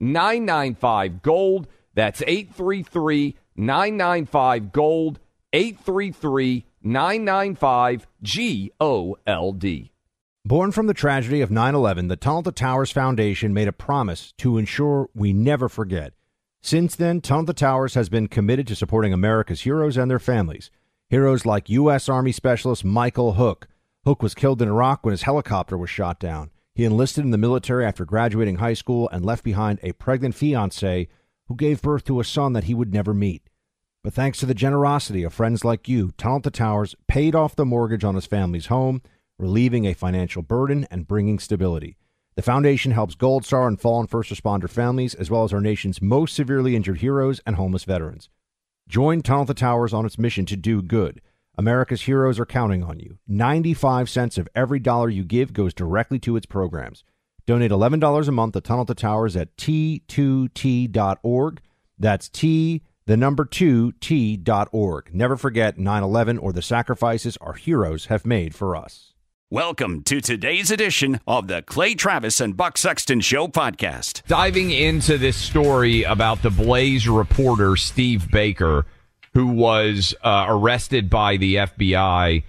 995 Gold. That's 833 995 Gold. 833 995 G O L D. Born from the tragedy of 9 11, the Tunnel to Towers Foundation made a promise to ensure we never forget. Since then, Tunnel to Towers has been committed to supporting America's heroes and their families. Heroes like U.S. Army Specialist Michael Hook. Hook was killed in Iraq when his helicopter was shot down. He enlisted in the military after graduating high school and left behind a pregnant fiancee who gave birth to a son that he would never meet. But thanks to the generosity of friends like you, Tunnel to Towers paid off the mortgage on his family's home, relieving a financial burden and bringing stability. The foundation helps Gold Star and fallen first responder families, as well as our nation's most severely injured heroes and homeless veterans. Join Tunnel to Towers on its mission to do good. America's heroes are counting on you. 95 cents of every dollar you give goes directly to its programs. Donate $11 a month to Tunnel to Towers at t2t.org. That's T, the number 2, t.org. Never forget 9 11 or the sacrifices our heroes have made for us. Welcome to today's edition of the Clay Travis and Buck Sexton Show podcast. Diving into this story about the Blaze reporter, Steve Baker, who was uh, arrested by the FBI,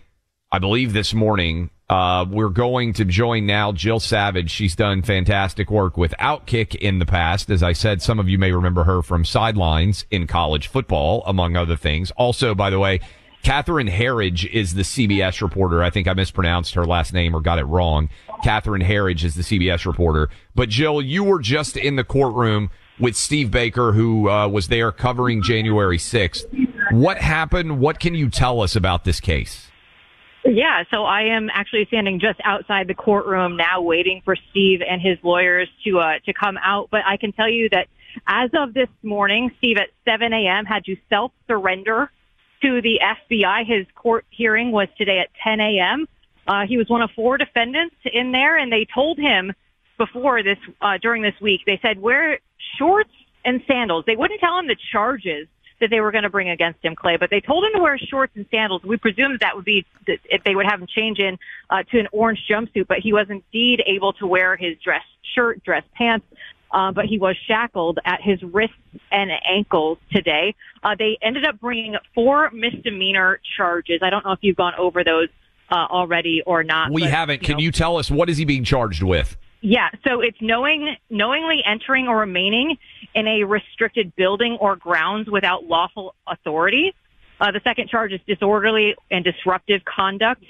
I believe this morning. Uh, we're going to join now Jill Savage. She's done fantastic work with Outkick in the past. As I said, some of you may remember her from sidelines in college football, among other things. Also, by the way, Catherine Herridge is the CBS reporter. I think I mispronounced her last name or got it wrong. Catherine Herridge is the CBS reporter. But Jill, you were just in the courtroom with Steve Baker, who uh, was there covering January 6th. What happened? What can you tell us about this case? Yeah, so I am actually standing just outside the courtroom now, waiting for Steve and his lawyers to uh, to come out. But I can tell you that as of this morning, Steve at 7 a.m. had to self surrender to the FBI. His court hearing was today at 10 a.m. Uh, he was one of four defendants in there, and they told him before this, uh, during this week, they said wear shorts and sandals. They wouldn't tell him the charges that they were going to bring against him, Clay, but they told him to wear shorts and sandals. We presumed that would be that if they would have him change in uh, to an orange jumpsuit, but he was indeed able to wear his dress shirt, dress pants, uh, but he was shackled at his wrists and ankles today. Uh, they ended up bringing four misdemeanor charges. I don't know if you've gone over those uh, already or not. We but, haven't. You Can know, you tell us what is he being charged with? Yeah, so it's knowing, knowingly entering or remaining in a restricted building or grounds without lawful authority. Uh, the second charge is disorderly and disruptive conduct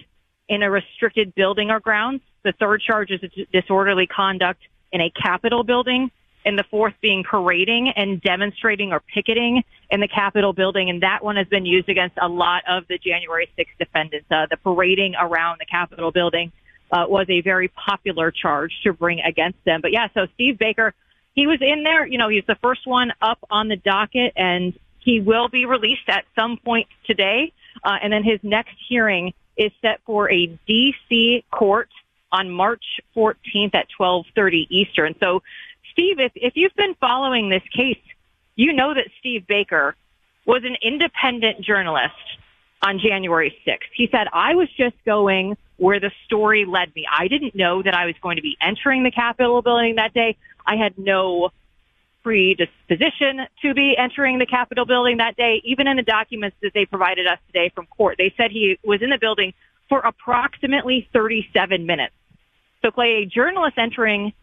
in a restricted building or grounds. The third charge is disorderly conduct in a Capitol building, and the fourth being parading and demonstrating or picketing in the Capitol building. And that one has been used against a lot of the January 6th defendants. Uh, the parading around the Capitol building uh, was a very popular charge to bring against them. But yeah, so Steve Baker, he was in there. You know, he's the first one up on the docket, and he will be released at some point today. Uh, and then his next hearing is set for a D.C. court on March 14th at 12:30 Eastern. So, Steve, if if you've been following this case, you know that Steve Baker was an independent journalist on January 6th. He said, "I was just going where the story led me. I didn't know that I was going to be entering the Capitol building that day. I had no predisposition to be entering the Capitol building that day. Even in the documents that they provided us today from court, they said he was in the building for approximately 37 minutes. So, Clay, a journalist entering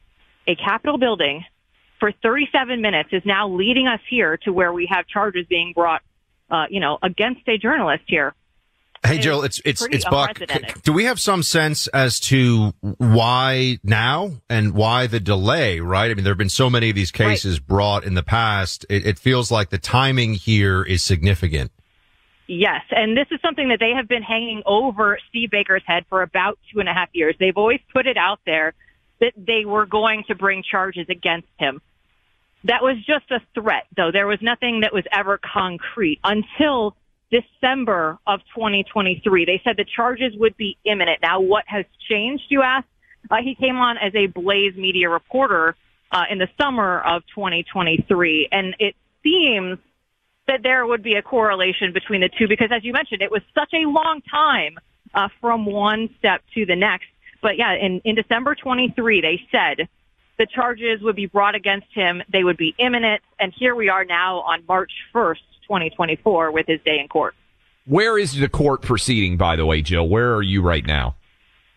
a Capitol building for 37 minutes is now leading us here to where we have charges being brought, uh, you know, against a journalist here. Hey, Jill, it's it's it's Buck. Do we have some sense as to why now and why the delay? Right? I mean, there have been so many of these cases right. brought in the past. It, it feels like the timing here is significant. Yes, and this is something that they have been hanging over Steve Baker's head for about two and a half years. They've always put it out there that they were going to bring charges against him. That was just a threat, though. There was nothing that was ever concrete until December of 2023. They said the charges would be imminent. Now, what has changed, you ask? Uh, he came on as a Blaze media reporter uh, in the summer of 2023, and it seems that there would be a correlation between the two because, as you mentioned, it was such a long time uh, from one step to the next. But yeah, in, in December 23, they said the charges would be brought against him. They would be imminent. And here we are now on March 1st, 2024 with his day in court. Where is the court proceeding, by the way, Jill? Where are you right now?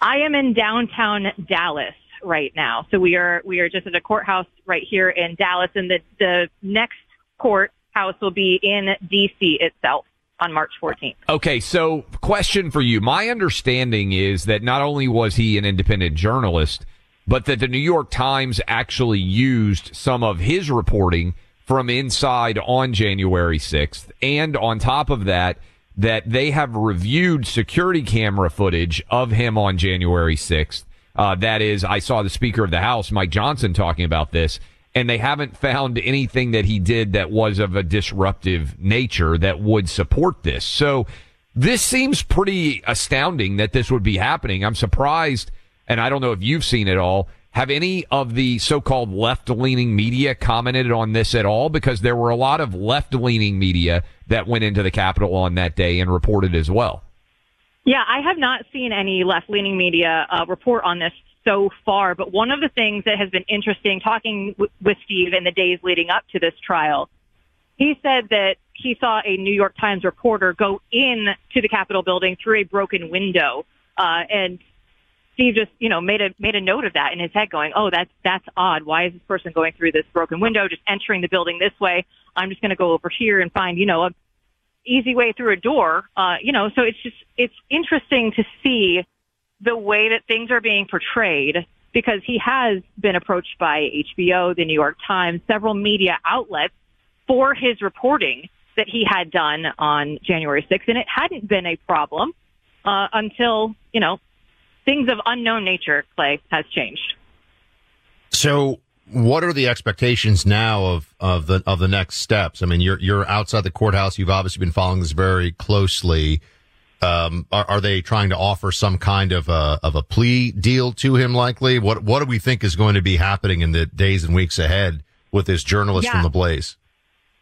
I am in downtown Dallas right now. So we are, we are just at a courthouse right here in Dallas and the, the next courthouse will be in DC itself on March 14th. Okay, so question for you. My understanding is that not only was he an independent journalist, but that the New York Times actually used some of his reporting from inside on January 6th. And on top of that, that they have reviewed security camera footage of him on January 6th. Uh, that is, I saw the Speaker of the House, Mike Johnson, talking about this, and they haven't found anything that he did that was of a disruptive nature that would support this. So this seems pretty astounding that this would be happening. I'm surprised, and I don't know if you've seen it all have any of the so-called left-leaning media commented on this at all? Because there were a lot of left-leaning media that went into the Capitol on that day and reported as well. Yeah, I have not seen any left-leaning media uh, report on this so far. But one of the things that has been interesting talking w- with Steve in the days leading up to this trial, he said that he saw a New York Times reporter go in to the Capitol building through a broken window. Uh, and Steve just, you know, made a made a note of that in his head, going, "Oh, that's that's odd. Why is this person going through this broken window, just entering the building this way? I'm just going to go over here and find, you know, a easy way through a door. Uh, you know, so it's just it's interesting to see the way that things are being portrayed because he has been approached by HBO, the New York Times, several media outlets for his reporting that he had done on January 6th, and it hadn't been a problem uh, until you know things of unknown nature, Clay, has changed. So, what are the expectations now of, of the of the next steps? I mean, you're you're outside the courthouse. You've obviously been following this very closely. Um, are, are, they trying to offer some kind of a of a plea deal to him? Likely. What what do we think is going to be happening in the days and weeks ahead with this journalist yeah. from the Blaze?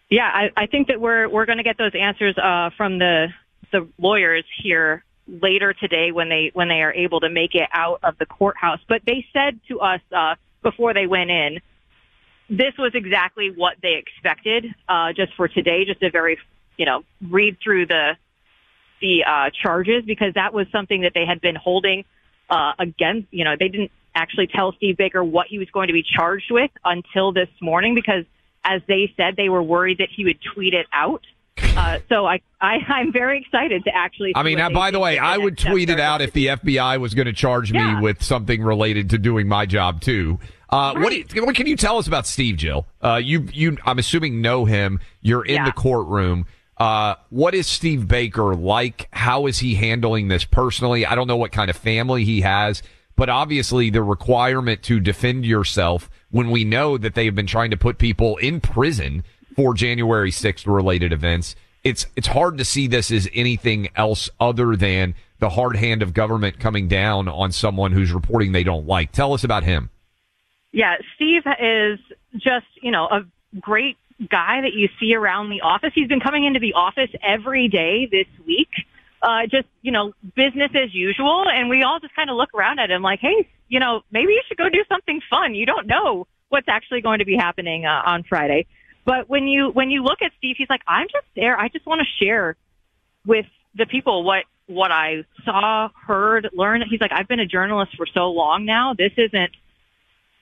Yeah, I, I think that we're we're going to get those answers uh, from the the lawyers here later today when they when they are able to make it out of the courthouse. But they said to us uh, before they went in, this was exactly what they expected. Uh, just for today, just a very you know read through the the uh, charges because that was something that they had been holding uh, against. You know, they didn't actually tell Steve Baker what he was going to be charged with until this morning because, as they said, they were worried that he would tweet it out. Uh, so I, I, I'm very excited to actually. I mean, by the way, I would tweet it out if the FBI was going to charge me yeah. with something related to doing my job too. Uh, right. what, you, what, can you tell us about Steve Jill? Uh, you, you, I'm assuming know him. You're in yeah. the courtroom. Uh, what is Steve Baker like? How is he handling this personally? I don't know what kind of family he has, but obviously the requirement to defend yourself when we know that they have been trying to put people in prison for January 6th related events. It's, it's hard to see this as anything else other than the hard hand of government coming down on someone who's reporting they don't like. Tell us about him. Yeah, Steve is just, you know, a great guy that you see around the office. He's been coming into the office every day this week. Uh, just, you know, business as usual. And we all just kind of look around at him like, hey, you know, maybe you should go do something fun. You don't know what's actually going to be happening uh, on Friday. But when you when you look at Steve, he's like, I'm just there. I just want to share with the people what what I saw, heard, learned. He's like, I've been a journalist for so long now. This isn't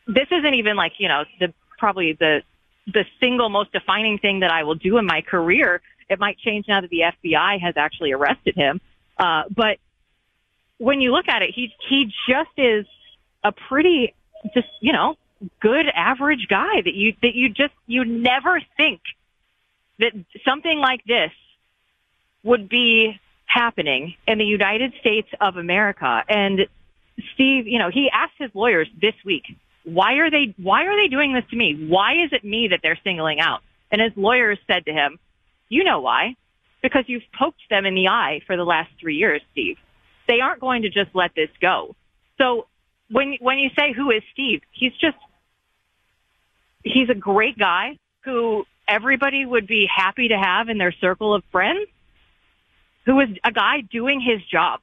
this isn't even like you know the probably the the single most defining thing that I will do in my career. It might change now that the FBI has actually arrested him. Uh, but when you look at it, he he just is a pretty just you know good average guy that you that you just you never think that something like this would be happening in the United States of America. And Steve, you know, he asked his lawyers this week, why are they, why are they doing this to me? Why is it me that they're singling out? And his lawyers said to him, you know why? Because you've poked them in the eye for the last three years, Steve. They aren't going to just let this go. So when, when you say who is Steve, he's just, he's a great guy who everybody would be happy to have in their circle of friends who was a guy doing his job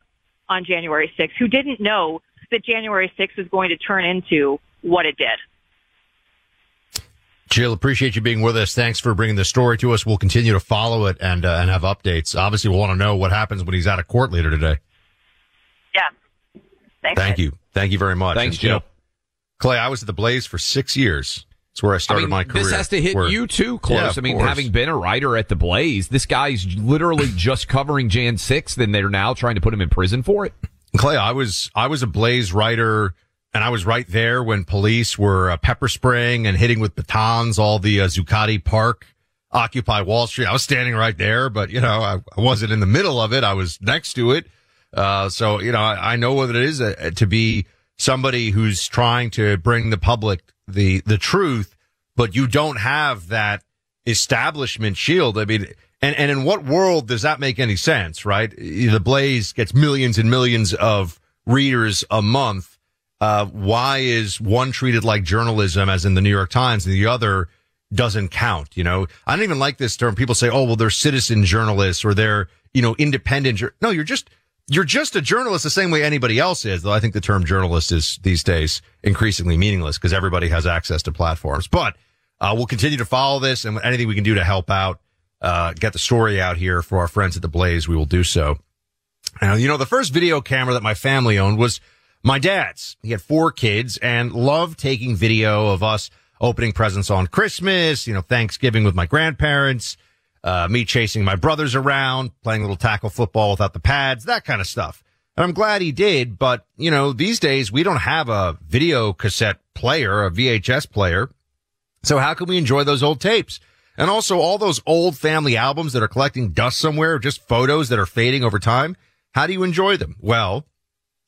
on January 6th who didn't know that January 6th was going to turn into what it did. Jill, appreciate you being with us. Thanks for bringing the story to us. We'll continue to follow it and uh, and have updates. Obviously, we'll want to know what happens when he's out of court later today. Yeah. Thanks. Thank you. Thank you very much. Thanks, Jill. Clay, I was at the Blaze for six years. It's where I started I mean, my career. This has to hit you too, close. Yeah, I mean, course. having been a writer at the Blaze, this guy's literally just covering Jan 6th, and they're now trying to put him in prison for it. Clay, I was I was a Blaze writer, and I was right there when police were uh, pepper spraying and hitting with batons all the uh, Zuccotti Park, Occupy Wall Street. I was standing right there, but you know I, I wasn't in the middle of it. I was next to it, uh, so you know I, I know what it is uh, to be somebody who's trying to bring the public the the truth, but you don't have that establishment shield. I mean. And, and in what world does that make any sense, right? The Blaze gets millions and millions of readers a month. Uh, why is one treated like journalism as in the New York Times and the other doesn't count? You know, I don't even like this term. People say, oh, well, they're citizen journalists or they're, you know, independent. No, you're just, you're just a journalist the same way anybody else is. Though I think the term journalist is these days increasingly meaningless because everybody has access to platforms. But, uh, we'll continue to follow this and anything we can do to help out uh, get the story out here for our friends at the Blaze, we will do so. Now, you know, the first video camera that my family owned was my dad's. He had four kids and loved taking video of us opening presents on Christmas, you know, Thanksgiving with my grandparents, uh, me chasing my brothers around, playing a little tackle football without the pads, that kind of stuff. And I'm glad he did, but you know, these days we don't have a video cassette player, a VHS player. So how can we enjoy those old tapes? And also all those old family albums that are collecting dust somewhere, just photos that are fading over time. How do you enjoy them? Well,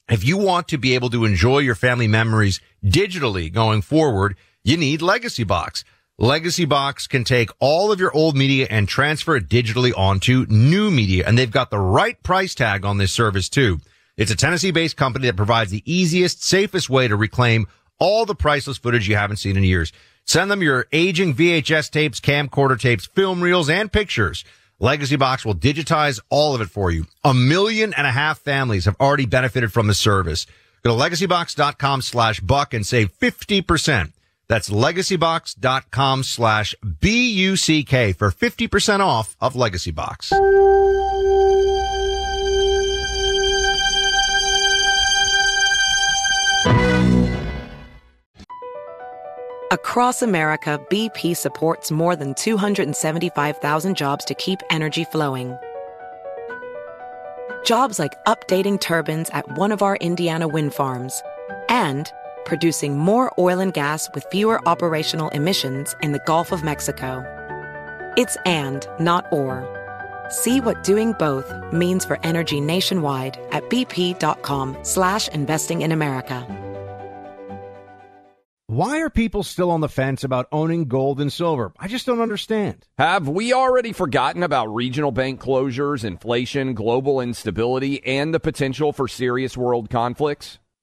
if you want to be able to enjoy your family memories digitally going forward, you need Legacy Box. Legacy Box can take all of your old media and transfer it digitally onto new media. And they've got the right price tag on this service too. It's a Tennessee based company that provides the easiest, safest way to reclaim all the priceless footage you haven't seen in years. Send them your aging VHS tapes, camcorder tapes, film reels, and pictures. Legacy Box will digitize all of it for you. A million and a half families have already benefited from the service. Go to legacybox.com slash buck and save 50%. That's legacybox.com slash B-U-C-K for 50% off of Legacy Box. Across America, BP supports more than 275,000 jobs to keep energy flowing. Jobs like updating turbines at one of our Indiana wind farms and producing more oil and gas with fewer operational emissions in the Gulf of Mexico. It's and, not or. See what doing both means for energy nationwide at bp.com slash investing in America. Why are people still on the fence about owning gold and silver? I just don't understand. Have we already forgotten about regional bank closures, inflation, global instability, and the potential for serious world conflicts?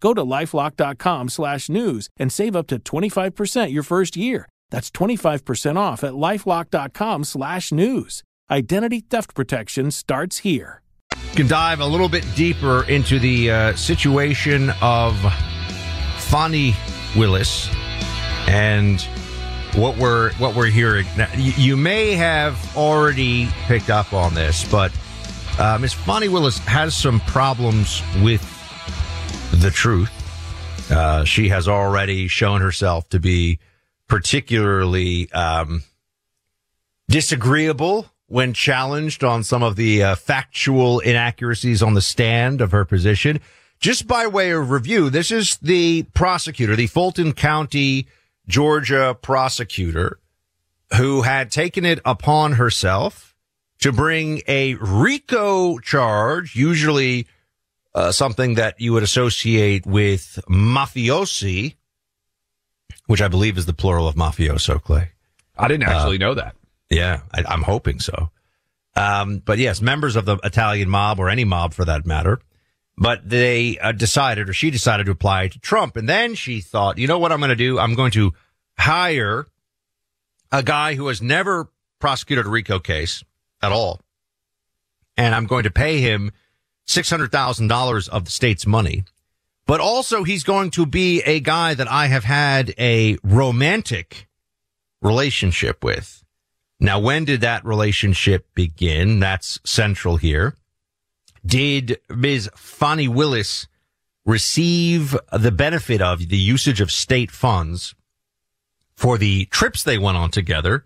Go to lifelock.com/news and save up to 25% your first year. That's 25% off at lifelock.com/news. Identity theft protection starts here. You can dive a little bit deeper into the uh, situation of Fani Willis and what we're what we're hearing. Now, you, may have already picked up on this, but uh, Miss Fani Willis has some problems with the truth. Uh, she has already shown herself to be particularly um, disagreeable when challenged on some of the uh, factual inaccuracies on the stand of her position. Just by way of review, this is the prosecutor, the Fulton County, Georgia prosecutor who had taken it upon herself to bring a RICO charge, usually uh, something that you would associate with mafiosi, which I believe is the plural of mafioso, Clay. I didn't actually know that. Yeah, I, I'm hoping so. Um, but yes, members of the Italian mob or any mob for that matter. But they uh, decided, or she decided to apply to Trump. And then she thought, you know what I'm going to do? I'm going to hire a guy who has never prosecuted a RICO case at all. And I'm going to pay him $600,000 of the state's money. But also he's going to be a guy that I have had a romantic relationship with. Now, when did that relationship begin? That's central here. Did Ms. Fani Willis receive the benefit of the usage of state funds for the trips they went on together,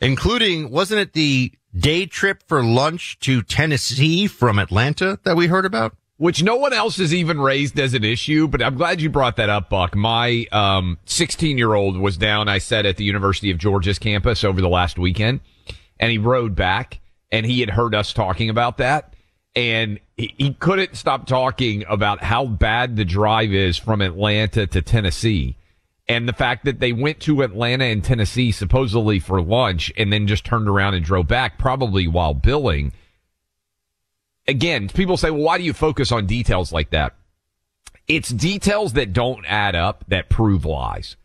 including, wasn't it the day trip for lunch to Tennessee from Atlanta that we heard about? Which no one else has even raised as an issue, but I'm glad you brought that up, Buck. My um, 16 year old was down, I said, at the University of Georgia's campus over the last weekend, and he rode back, and he had heard us talking about that. And he, he couldn't stop talking about how bad the drive is from Atlanta to Tennessee. And the fact that they went to Atlanta and Tennessee supposedly for lunch and then just turned around and drove back, probably while billing again, people say, well, why do you focus on details like that? It's details that don't add up that prove lies.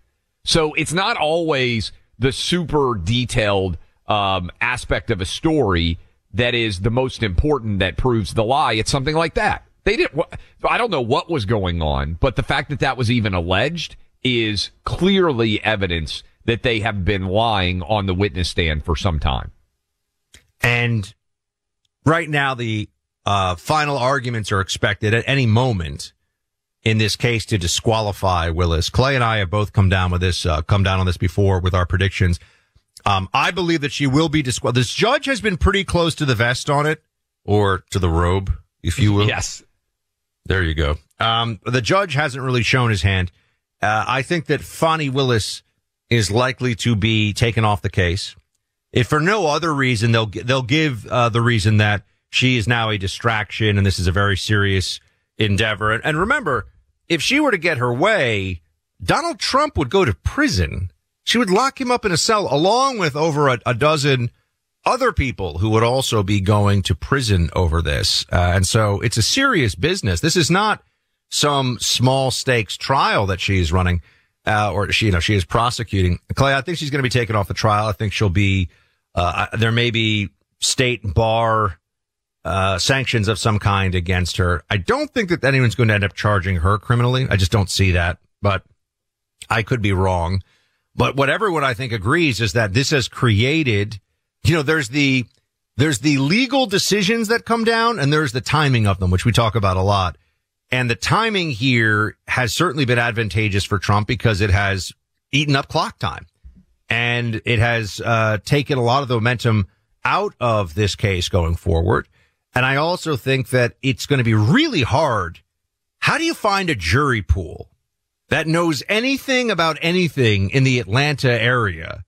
So it's not always the super detailed um, aspect of a story that is the most important that proves the lie. It's something like that. They didn't. I don't know what was going on, but the fact that that was even alleged is clearly evidence that they have been lying on the witness stand for some time. And right now, the uh, final arguments are expected at any moment in this case to disqualify Willis. Clay and I have both come down with this, uh, come down on this before with our predictions. Um, I believe that she will be disqualified. This judge has been pretty close to the vest on it or to the robe, if you will. Yes. There you go. Um, the judge hasn't really shown his hand. Uh, I think that Fani Willis is likely to be taken off the case. If for no other reason, they'll, they'll give, uh, the reason that she is now a distraction and this is a very serious endeavor. And, and remember, if she were to get her way, Donald Trump would go to prison. She would lock him up in a cell along with over a, a dozen other people who would also be going to prison over this. Uh, and so it's a serious business. This is not some small stakes trial that she's running, uh, or she, you know, she is prosecuting. Clay, I think she's going to be taken off the trial. I think she'll be, uh, there may be state bar, uh, sanctions of some kind against her. I don't think that anyone's going to end up charging her criminally. I just don't see that, but I could be wrong. But what everyone I think agrees is that this has created, you know, there's the, there's the legal decisions that come down and there's the timing of them, which we talk about a lot. And the timing here has certainly been advantageous for Trump because it has eaten up clock time and it has uh, taken a lot of the momentum out of this case going forward. And I also think that it's going to be really hard. How do you find a jury pool that knows anything about anything in the Atlanta area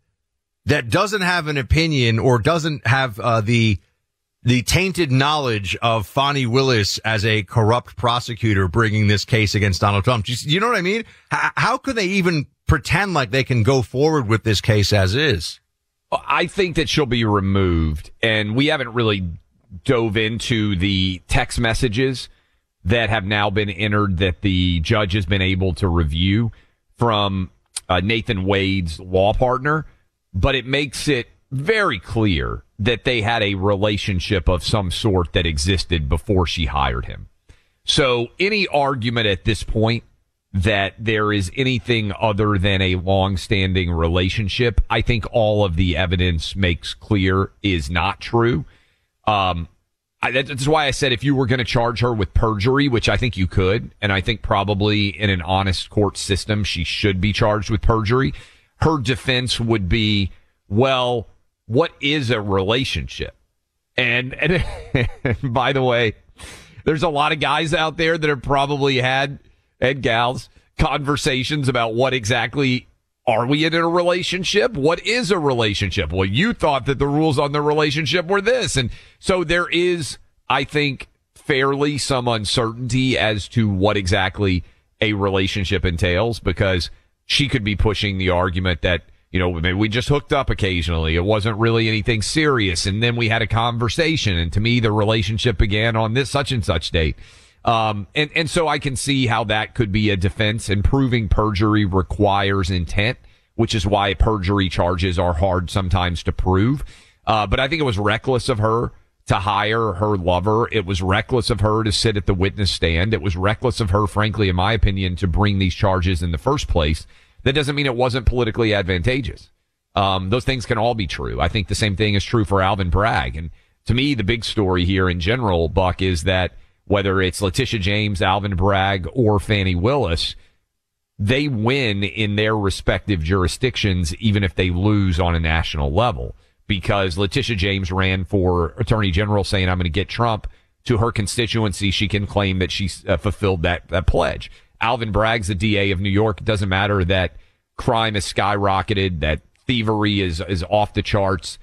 that doesn't have an opinion or doesn't have uh, the the tainted knowledge of Fani Willis as a corrupt prosecutor bringing this case against Donald Trump. You, know what I mean? H- how could they even pretend like they can go forward with this case as is? I think that she'll be removed, and we haven't really dove into the text messages that have now been entered that the judge has been able to review from uh, Nathan Wade's law partner but it makes it very clear that they had a relationship of some sort that existed before she hired him. So any argument at this point that there is anything other than a long-standing relationship, I think all of the evidence makes clear is not true. Um, I, that's why I said if you were going to charge her with perjury, which I think you could, and I think probably in an honest court system, she should be charged with perjury her defense would be, well, what is a relationship? And, and, by the way, there's a lot of guys out there that have probably had and gals conversations about what exactly are we in a relationship? What is a relationship? Well, you thought that the rules on the relationship were this. And so there is, I think, fairly some uncertainty as to what exactly a relationship entails because she could be pushing the argument that, you know, maybe we just hooked up occasionally. It wasn't really anything serious. And then we had a conversation. And to me, the relationship began on this such and such date. Um, and, and so I can see how that could be a defense and proving perjury requires intent, which is why perjury charges are hard sometimes to prove. Uh, but I think it was reckless of her to hire her lover. It was reckless of her to sit at the witness stand. It was reckless of her, frankly, in my opinion, to bring these charges in the first place. That doesn't mean it wasn't politically advantageous. Um, those things can all be true. I think the same thing is true for Alvin Bragg. And to me, the big story here in general, Buck, is that whether it's Letitia James, Alvin Bragg, or Fani Willis, they win in their respective jurisdictions, even if they lose on a national level. Because Letitia James ran for attorney general saying, I'm going to get Trump to her constituency. She can claim that she uh, fulfilled that, that pledge. Alvin Bragg's the DA of New York. It doesn't matter that crime has skyrocketed, that thievery is is off the charts.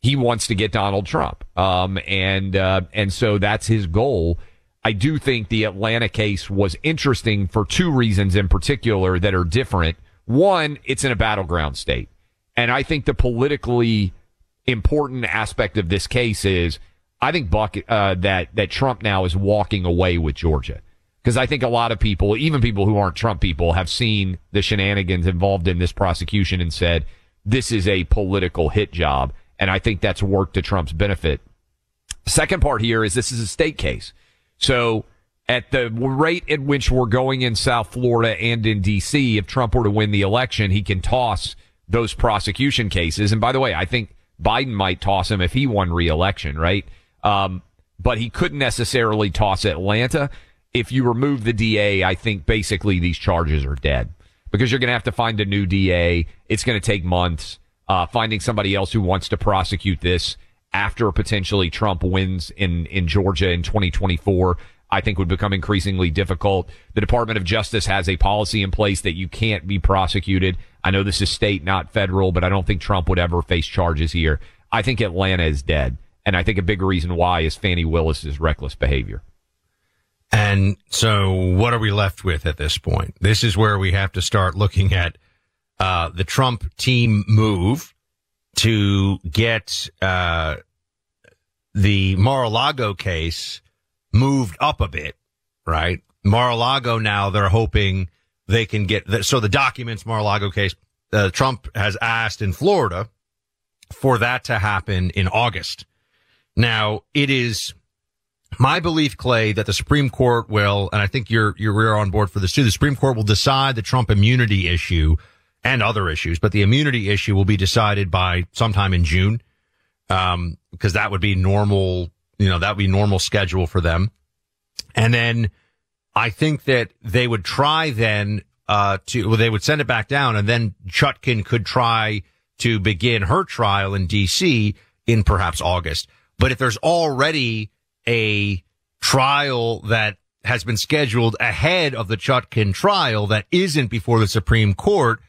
He wants to get Donald Trump, um, and uh, and so that's his goal. I do think the Atlanta case was interesting for two reasons in particular that are different. One, it's in a battleground state, and I think the politically important aspect of this case is I think Buck uh, that that Trump now is walking away with Georgia because I think a lot of people, even people who aren't Trump people, have seen the shenanigans involved in this prosecution and said, this is a political hit job. And I think that's worked to Trump's benefit. Second part here is this is a state case. So at the rate at which we're going in South Florida and in DC, if Trump were to win the election, he can toss those prosecution cases. And by the way, I think Biden might toss him if he won re-election, right? Um, but he couldn't necessarily toss Atlanta if you remove the DA, I think basically these charges are dead because you're going to have to find a new DA. It's going to take months. Uh, finding somebody else who wants to prosecute this after potentially Trump wins in, in Georgia in 2024, I think would become increasingly difficult. The Department of Justice has a policy in place that you can't be prosecuted. I know this is state, not federal, but I don't think Trump would ever face charges here. I think Atlanta is dead. And I think a big reason why is Fani Willis's reckless behavior. And so what are we left with at this point? This is where we have to start looking at, uh, the Trump team move to get, uh, the Mar-a-Lago case moved up a bit, right? Mar-a-Lago now they're hoping they can get so the documents Mar-a-Lago case uh, Trump has asked in Florida for that to happen in August. Now it is my belief, Clay, that the Supreme Court will, and I think you're you're on board for this too. The Supreme Court will decide the Trump immunity issue and other issues, but the immunity issue will be decided by sometime in June, um, because that would be normal. You know, that would be normal schedule for them, and then I think that they would try then uh, to well, they would send it back down, and then Chutkan could try to begin her trial in D.C. in perhaps August. But if there's already a trial that has been scheduled ahead of the Chutkan trial that isn't before the Supreme Court,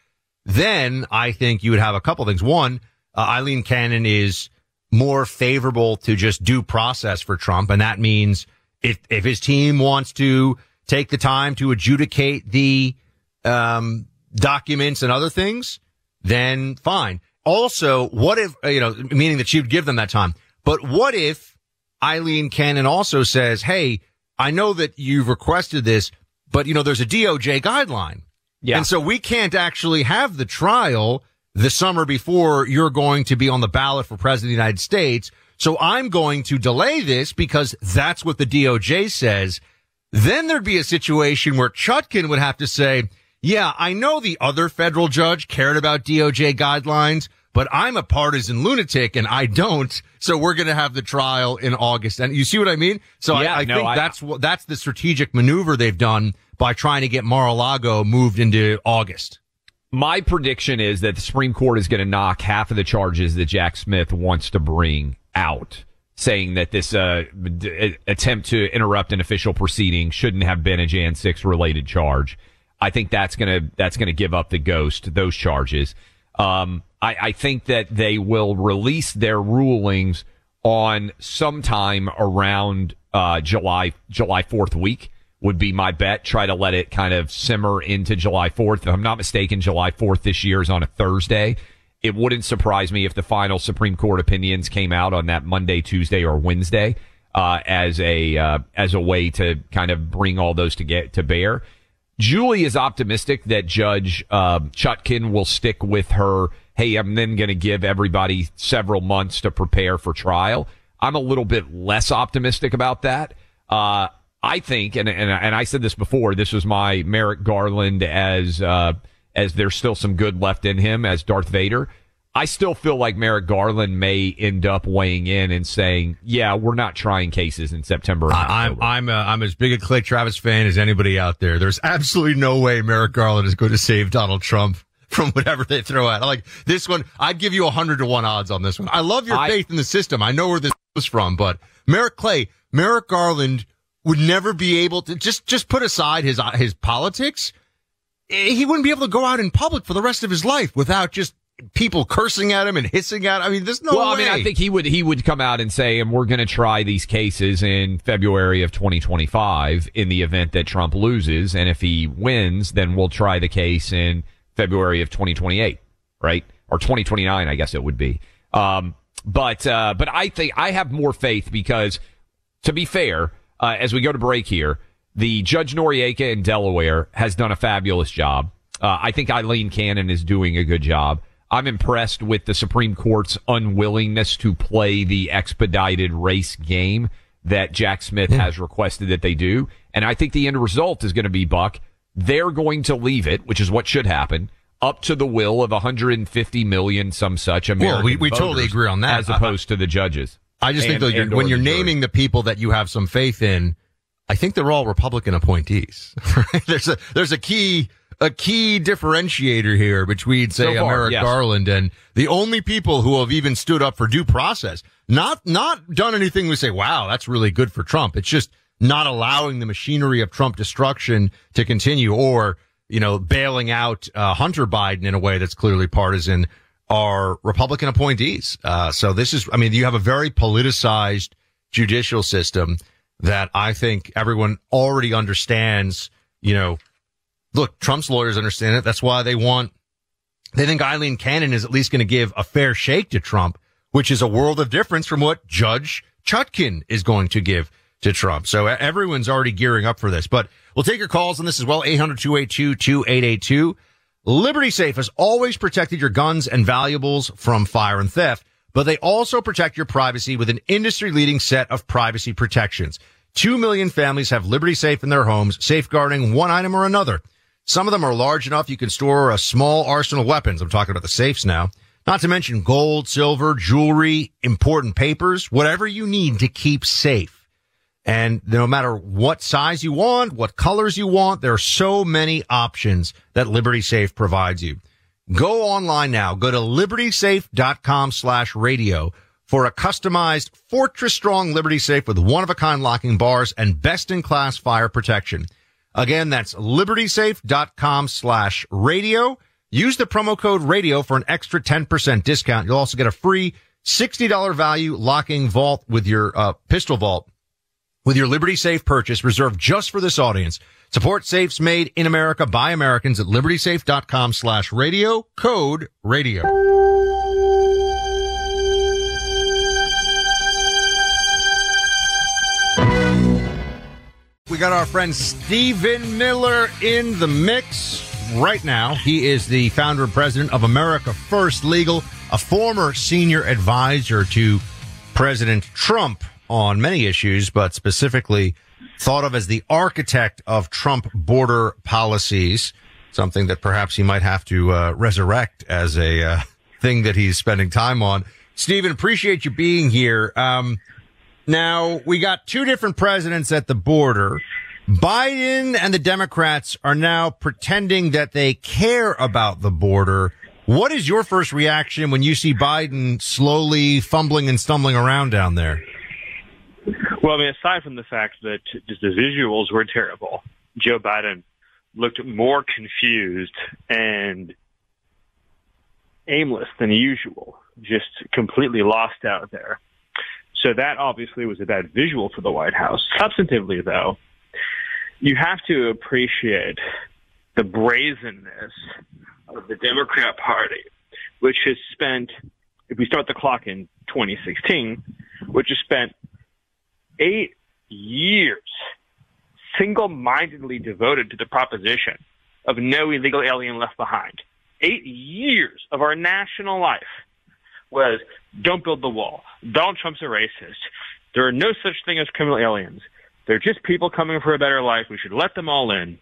then I think you would have a couple things. One, uh, Aileen Cannon is more favorable to just due process for Trump. And that means if, if his team wants to take the time to adjudicate the, um, documents and other things, then fine. Also, what if, you know, meaning that she would give them that time, but what if Aileen Cannon also says, Hey, I know that you've requested this, but you know, there's a DOJ guideline. Yeah. And so we can't actually have the trial the summer before you're going to be on the ballot for president of the United States. So I'm going to delay this because that's what the DOJ says. Then there'd be a situation where Chutkan would have to say, yeah, I know the other federal judge cared about DOJ guidelines, but I'm a partisan lunatic and I don't. So we're going to have the trial in August. And you see what I mean? So yeah, I, I no, think I, that's what, that's the strategic maneuver they've done by trying to get Mar-a-Lago moved into August. My prediction is that the Supreme Court is going to knock half of the charges that Jack Smith wants to bring out, saying that this uh, d- attempt to interrupt an official proceeding shouldn't have been a Jan 6 related charge. I think that's going to that's going to give up the ghost those charges. Um, I, I think that they will release their rulings on sometime around uh, July July Fourth week would be my bet. Try to let it kind of simmer into July 4th. If I'm not mistaken, July 4th this year is on a Thursday. It wouldn't surprise me if the final Supreme Court opinions came out on that Monday, Tuesday, or Wednesday uh, as a uh, as a way to kind of bring all those to get to bear. Julie is optimistic that Judge uh, Chutkan will stick with her hey, I'm then going to give everybody several months to prepare for trial. I'm a little bit less optimistic about that. Uh, I think, and, and, and I said this before, this was my Merrick Garland as, uh, as there's still some good left in him as Darth Vader. I still feel like Merrick Garland may end up weighing in and saying, "Yeah, we're not trying cases in September." I'm I'm a, I'm as big a Clay Travis fan as anybody out there. There's absolutely no way Merrick Garland is going to save Donald Trump from whatever they throw at. Like this one, I'd give you a hundred to one odds on this one. I love your I, faith in the system. I know where this was from, but Merrick Clay, Merrick Garland would never be able to just just put aside his uh, his politics. Eh, he wouldn't be able to go out in public for the rest of his life without just people cursing at him and hissing at him. I mean, there's no well, way. I mean, I think he would he would come out and say, "And we're going to try these cases in February of 2025 in the event that Trump loses, and if he wins, then we'll try the case in." February of 2028, right? Or 2029, I guess it would be. Um, but, uh, but I think I have more faith because to be fair, uh, as we go to break here, the Judge Noreika in Delaware has done a fabulous job. Uh, I think Aileen Cannon is doing a good job. I'm impressed with the Supreme Court's unwillingness to play the expedited race game that Jack Smith yeah. has requested that they do. And I think the end result is going to be, Buck, they're going to leave it, which is what should happen, up to the will of 150 million, some such American Well, we, we totally agree on that. As opposed I, to the judges. I just and, think that when you're naming the people that you have some faith in, I think they're all Republican appointees. Right? There's a there's a key a key differentiator here between say so far, Merrick yes. Garland and the only people who have even stood up for due process. Not not done anything we say, wow, that's really good for Trump. It's just not allowing the machinery of Trump destruction to continue or, you know, bailing out uh, Hunter Biden in a way that's clearly partisan are Republican appointees. Uh, so this is, I mean, you have a very politicized judicial system that I think everyone already understands, you know, look, Trump's lawyers understand it. That's why they want, they think Aileen Cannon is at least going to give a fair shake to Trump, which is a world of difference from what Judge Chutkan is going to give to Trump. So everyone's already gearing up for this, but we'll take your calls on this as well. 800-282-2882. Liberty Safe has always protected your guns and valuables from fire and theft, but they also protect your privacy with an industry leading set of privacy protections. Two million families have Liberty Safe in their homes, safeguarding one item or another. Some of them are large enough you can store a small arsenal of weapons. I'm talking about the safes now. Not to mention gold, silver, jewelry, important papers, whatever you need to keep safe. And no matter what size you want, what colors you want, there are so many options that Liberty Safe provides you. Go online now. Go to libertysafe.com slash radio for a customized fortress strong Liberty Safe with one of a kind locking bars and best in class fire protection. Again, that's libertysafe.com slash radio. Use the promo code radio for an extra 10% discount. You'll also get a free $60 value locking vault with your uh, pistol vault with your Liberty Safe purchase reserved just for this audience. Support safes made in America by Americans at libertysafe.com slash radio code radio. We got our friend Stephen Miller in the mix right now. He is the founder and president of America First Legal, a former senior advisor to President Trump on many issues, but specifically thought of as the architect of Trump border policies, something that perhaps he might have to uh, resurrect as a uh, thing that he's spending time on. Stephen, appreciate you being here. Um, now, we got two different presidents at the border. Biden and the Democrats are now pretending that they care about the border. What is your first reaction when you see Biden slowly fumbling and stumbling around down there? Well, I mean, aside from the fact that the visuals were terrible, Joe Biden looked more confused and aimless than usual, just completely lost out there. So that obviously was a bad visual for the White House. Substantively, though, you have to appreciate the brazenness of the Democrat Party, which has spent, if we start the clock in 2016, which has spent eight years single-mindedly devoted to the proposition of no illegal alien left behind. Eight years of our national life was don't build the wall. Donald Trump's a racist. There are no such thing as criminal aliens. They're just people coming for a better life. We should let them all in.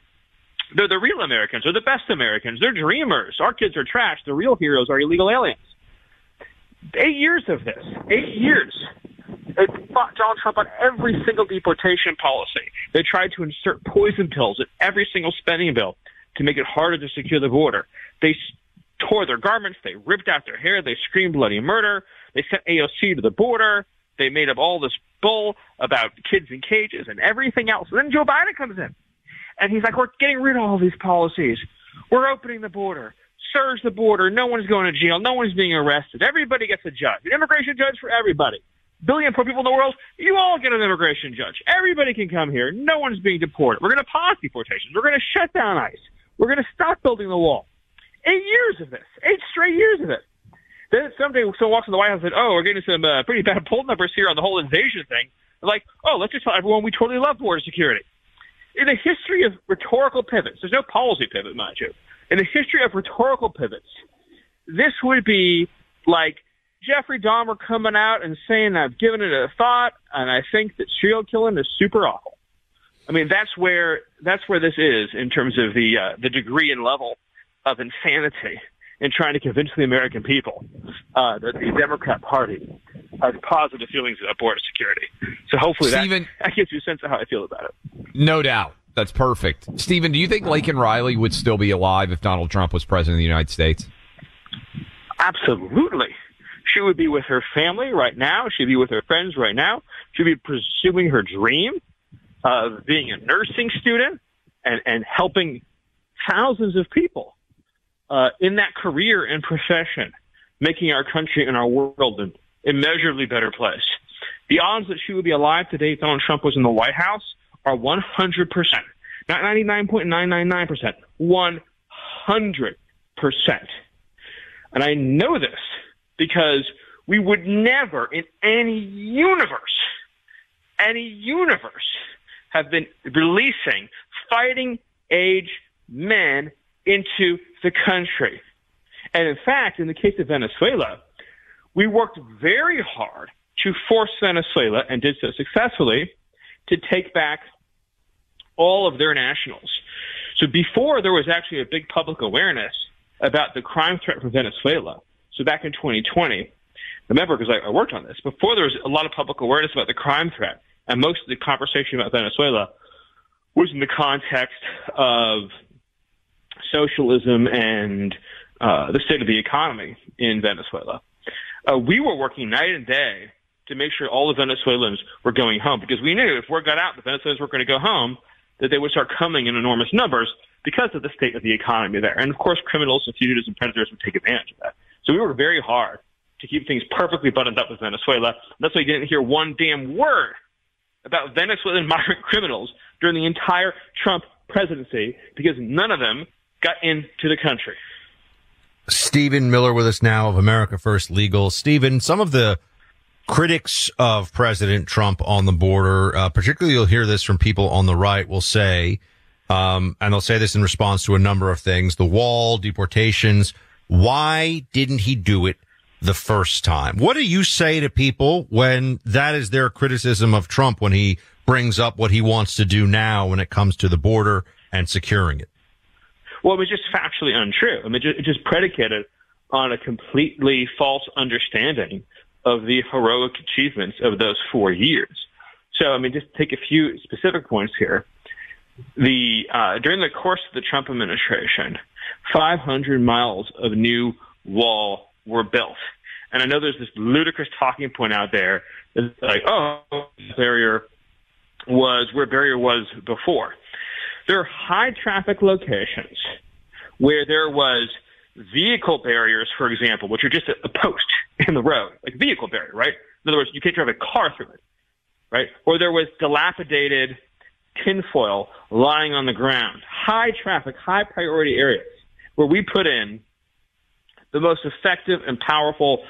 They're the real Americans. They're the best Americans. They're dreamers. Our kids are trash. The real heroes are illegal aliens. Eight years of this. Eight years. They fought Donald Trump on every single deportation policy. They tried to insert poison pills in every single spending bill to make it harder to secure the border. They tore their garments. They ripped out their hair. They screamed bloody murder. They sent AOC to the border. They made up all this bull about kids in cages and everything else. And then Joe Biden comes in and he's like, we're getting rid of all these policies. We're opening the border. Surge the border. No one's going to jail. No one's being arrested. Everybody gets a judge. An immigration judge for everybody billion poor people in the world, you all get an immigration judge. Everybody can come here. No one's being deported. We're going to pause deportations. We're going to shut down ICE. We're going to stop building the wall. Eight years of this. Eight straight years of it. Then someday someone walks in the White House and said, oh, we're getting some uh, pretty bad poll numbers here on the whole invasion thing. They're like, oh, let's just tell everyone we totally love border security. In the history of rhetorical pivots, there's no policy pivot, mind you. In the history of rhetorical pivots, this would be like Jeffrey Dahmer coming out and saying I've given it a thought and I think that serial killing is super awful. I mean, that's where that's where this is in terms of the uh, the degree and level of insanity in trying to convince the American people uh, that the Democrat Party has positive feelings about border security. So hopefully that, that gives you a sense of how I feel about it. No doubt. That's perfect. Stephen, do you think Laken Riley would still be alive if Donald Trump was president of the United States? Absolutely. She would be with her family right now. She'd be with her friends right now. She'd be pursuing her dream of being a nursing student and, and helping thousands of people uh, in that career and profession, making our country and our world an immeasurably better place. The odds that she would be alive today if Donald Trump was in the White House are 100%. Not 99.999%, 100%. And I know this because we would never in any universe any universe have been releasing fighting age men into the country. And in fact, in the case of Venezuela, we worked very hard to force Venezuela, and did so successfully, to take back all of their nationals. So before there was actually a big public awareness about the crime threat from Venezuela, so back in 2020, remember because I, I worked on this, before there was a lot of public awareness about the crime threat, and most of the conversation about Venezuela was in the context of socialism and uh, the state of the economy in Venezuela. Uh, we were working night and day to make sure all the Venezuelans were going home because we knew if word got out the Venezuelans were going to go home, that they would start coming in enormous numbers because of the state of the economy there. And of course, criminals and fugitives and predators would take advantage of that. So we worked very hard to keep things perfectly buttoned up with Venezuela. That's why you didn't hear one damn word about Venezuelan migrant criminals during the entire Trump presidency because none of them got into the country. Stephen Miller with us now of America First Legal. Stephen, some of the critics of President Trump on the border, uh, particularly you'll hear this from people on the right, will say, um, and they'll say this in response to a number of things, the wall, deportations. Why didn't he do it the first time? What do you say to people when that is their criticism of Trump when he brings up what he wants to do now when it comes to the border and securing it? Well, it was just factually untrue. I mean, it just predicated on a completely false understanding of the heroic achievements of those four years. So, I mean, just take a few specific points here. The uh, during the course of the Trump administration, 500 miles of new wall were built, and I know there's this ludicrous talking point out there that's like, oh, barrier was where barrier was before. There are high traffic locations where there was vehicle barriers, for example, which are just a, post in the road, like vehicle barrier, right? In other words, you can't drive a car through it, right? Or there was dilapidated tinfoil lying on the ground, high traffic, high priority areas where we put in the most effective and powerful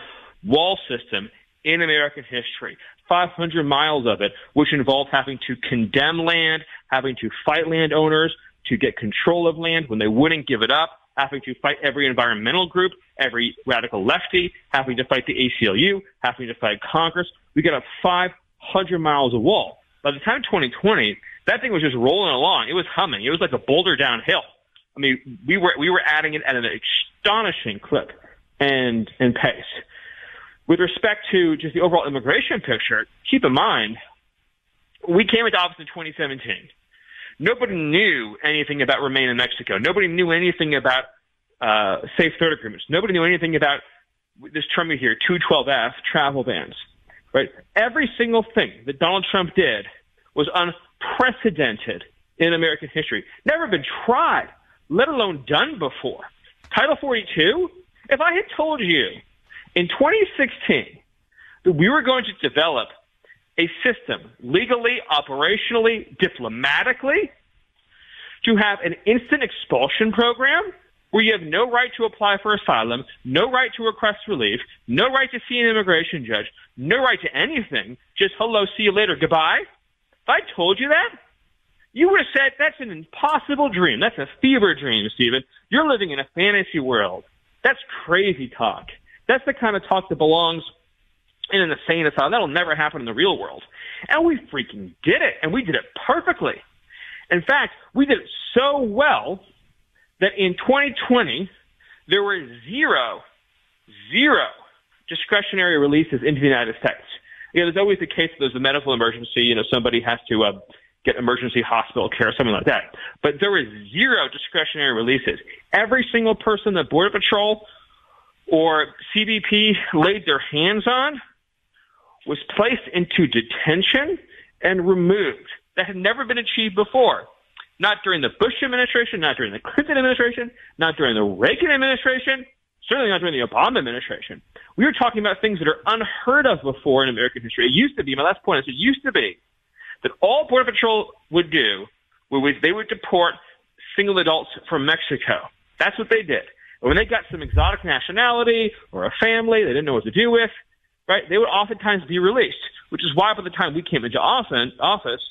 wall system in American history. 500 miles of it, which involved having to condemn land, having to fight landowners to get control of land when they wouldn't give it up, having to fight every environmental group, every radical lefty, having to fight the ACLU, having to fight Congress. We got a 500 miles of wall. By the time 2020, that thing was just rolling along. It was humming. It was like a boulder downhill. I mean, we were we were adding it at an astonishing clip and and pace. With respect to just the overall immigration picture, keep in mind, we came into office in 2017 nobody knew anything about Remain in Mexico. Nobody knew anything about uh, safe third agreements. Nobody knew anything about this term you hear, 212F, travel bans. Right? Every single thing that Donald Trump did was unprecedented in American history. Never been tried, let alone done before. Title 42, if I had told you in 2016 that we were going to develop a system legally, operationally, diplomatically to have an instant expulsion program where you have no right to apply for asylum, no right to request relief, no right to see an immigration judge, no right to anything, just hello, see you later, goodbye. If I told you that, you have said that's an impossible dream. That's a fever dream, Stephen. You're living in a fantasy world. That's crazy talk. That's the kind of talk that belongs in an insane asylum. That'll never happen in the real world. And we freaking did it, and we did it perfectly. In fact, we did it so well that in 2020, there were zero, zero discretionary releases into the United States. You know, there's always the case that there's a medical emergency, you know, somebody has to uh, get emergency hospital care, something like that. But there were zero discretionary releases. Every single person that Border Patrol or CBP laid their hands on was placed into detention and removed. That had never been achieved before. Not during the Bush administration, not during the Clinton administration, not during the Reagan administration, certainly not during the Obama administration. We were talking about things that are unheard of before in American history. It used to be, my last point is it used to be that all Border Patrol would do was they would deport single adults from Mexico. That's what they did. And when they got some exotic nationality or a family they didn't know what to do with, right, they would oftentimes be released. which is why by the time we came into office,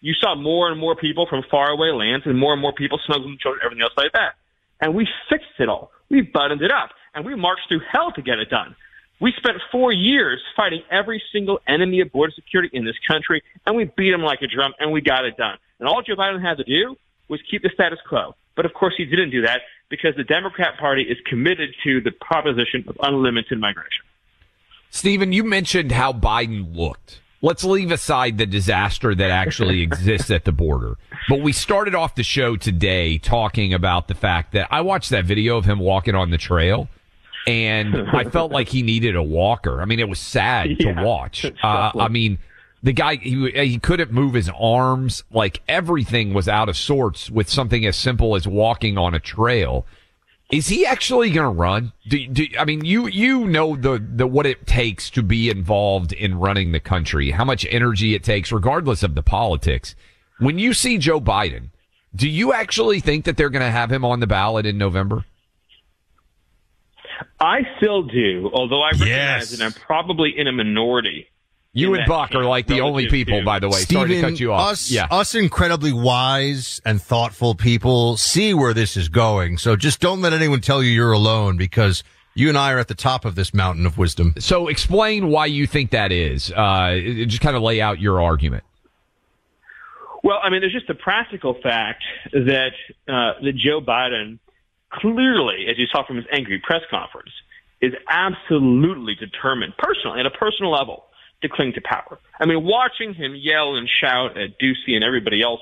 you saw more and more people from faraway lands and more and more people smuggling children, everything else like that. And we fixed it all. We buttoned it up and we marched through hell to get it done. We spent four years fighting every single enemy of border security in this country, and we beat them like a drum, and we got it done. And all Joe Biden had to do was keep the status quo. But of course, he didn't do that because the Democrat Party is committed to the proposition of unlimited migration. Stephen, you mentioned how Biden looked. Let's leave aside the disaster that actually exists at the border. But we started off the show today talking about the fact that I watched that video of him walking on the trail and I felt like he needed a walker. I mean, it was sad yeah, to watch. Uh, I mean, the guy he he couldn't move his arms. Like everything was out of sorts with something as simple as walking on a trail. Is he actually going to run? Do, do, I mean you you know the the what it takes to be involved in running the country, how much energy it takes, regardless of the politics. When you see Joe Biden, do you actually think that they're going to have him on the ballot in November? I still do, although I recognize yes. that I'm probably in a minority. You and Buck are like the only people, to. by the way. Stephen, Sorry to cut you off. Us, yeah. us incredibly wise and thoughtful people see where this is going. So just don't let anyone tell you you're alone because you and I are at the top of this mountain of wisdom. So explain why you think that is. Uh, just kind of lay out your argument. Well, I mean, there's just the practical fact that uh, that Joe Biden clearly, as you saw from his angry press conference, is absolutely determined, personally, at a personal level, to cling to power. I mean, watching him yell and shout at Doocy and everybody else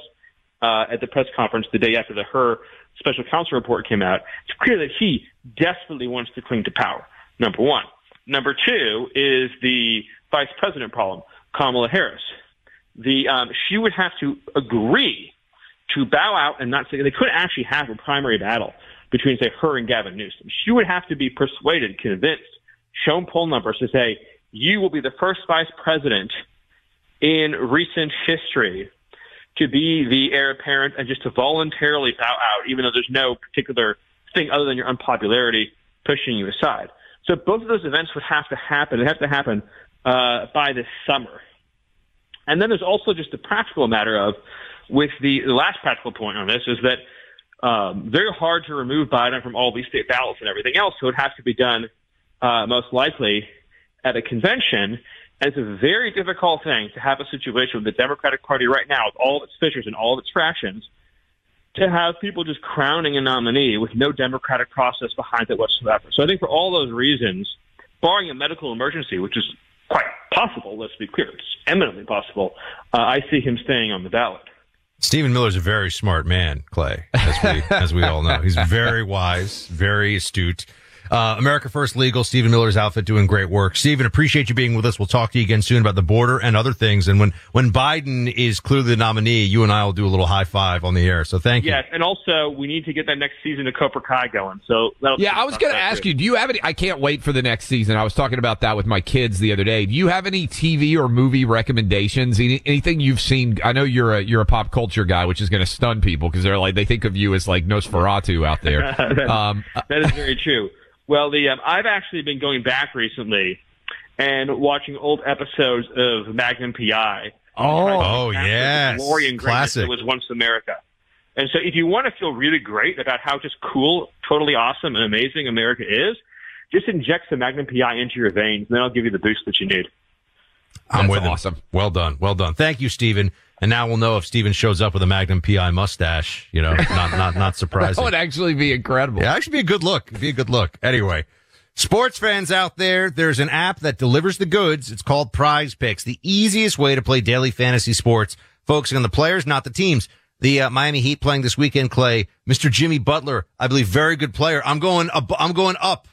uh, at the press conference the day after the her special counsel report came out, it's clear that he desperately wants to cling to power. Number one. Number two is the vice president problem, Kamala Harris. The um, she would have to agree to bow out and not say they couldn't actually have a primary battle between say her and Gavin Newsom. She would have to be persuaded, convinced, shown poll numbers to say you will be the first vice president in recent history to be the heir apparent and just to voluntarily bow out, even though there's no particular thing other than your unpopularity pushing you aside. So both of those events would have to happen. They have to happen uh, by this summer. And then there's also just the practical matter of, with the, the last practical point on this is that um, very hard to remove Biden from all these state ballots and everything else. So it has to be done uh, most likely at a convention. And it's a very difficult thing to have a situation with the Democratic Party right now, with all of its fissures and all of its fractions, to have people just crowning a nominee with no democratic process behind it whatsoever. So I think for all those reasons, barring a medical emergency, which is quite possible, let's be clear, it's eminently possible, uh, I see him staying on the ballot. Stephen Miller's a very smart man, Clay, as we, as we all know. He's very wise, very astute. Uh, America First Legal, Stephen Miller's outfit doing great work. Stephen, appreciate you being with us. We'll talk to you again soon about the border and other things. And when, when Biden is clearly the nominee, you and I will do a little high five on the air. So thank you. Yes. And also we need to get that next season of Cobra Kai going. So yeah, I was going to ask you, do you have any, I can't wait for the next season. I was talking about that with my kids the other day. Do you have any TV or movie recommendations? Any, anything you've seen? I know you're a, you're a pop culture guy, which is going to stun people because they're like, they think of you as like Nosferatu out there. that, um, that is very true. Well, the um, I've actually been going back recently and watching old episodes of Magnum PI. Oh, oh yeah, glory and greatness that was once America. And so, if you want to feel really great about how just cool, totally awesome, and amazing America is, just inject some Magnum PI into your veins, and then I'll give you the boost that you need. I'm That's with awesome. Him. Well done. Well done. Thank you, Stephen. And now we'll know if Stephen shows up with a Magnum PI mustache. You know, not not not surprising. that would actually be incredible. Yeah, actually be a good look. It'd be a good look. Anyway, sports fans out there, there's an app that delivers the goods. It's called Prize Picks, the easiest way to play daily fantasy sports, focusing on the players, not the teams. The uh, Miami Heat playing this weekend, Clay. Mr. Jimmy Butler, I believe, very good player. I'm going. I'm going up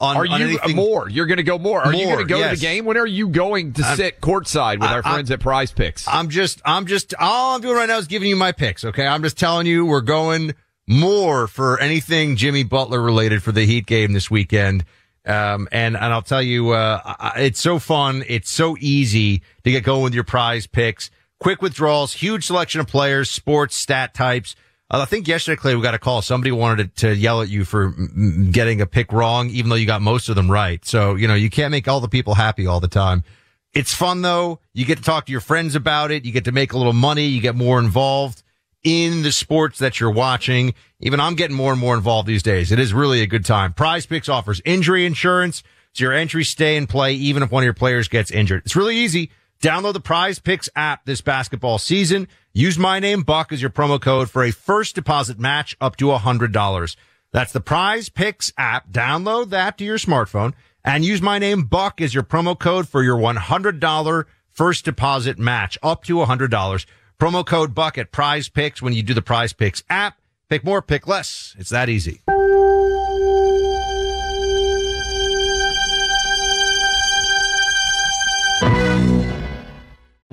on, are you anything, more? You're going to go more. Are more, you going to go yes. to the game? When are you going to I'm, sit courtside with I, our friends I, at Prize Picks? I'm just, I'm just, all I'm doing right now is giving you my picks. Okay, I'm just telling you we're going more for anything Jimmy Butler related for the Heat game this weekend. Um, and, and I'll tell you, uh, it's so fun. It's so easy to get going with your prize picks. Quick withdrawals, huge selection of players, sports, stat types. Uh, I think yesterday, Clay, we got a call. Somebody wanted to, to yell at you for getting a pick wrong, even though you got most of them right. So, you know, you can't make all the people happy all the time. It's fun though. You get to talk to your friends about it. You get to make a little money. You get more involved in the sports that you're watching. Even I'm getting more and more involved these days. It is really a good time. Prize Picks offers injury insurance. So your entries stay in play even if one of your players gets injured. It's really easy. Download the Prize Picks app this basketball season. Use my name Buck as your promo code for a first deposit match up to $100. That's the Prize Picks app. Download that to your smartphone and use my name Buck as your promo code for your $100 first deposit match up to $100. Promo code Buck at Prize Picks when you do the Prize Picks app. Pick more, pick less. It's that easy.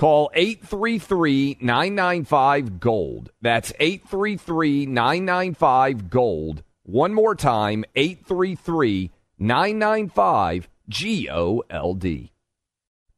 Call 833 995 Gold. That's 833 995 Gold. One more time 833 995 G O L D.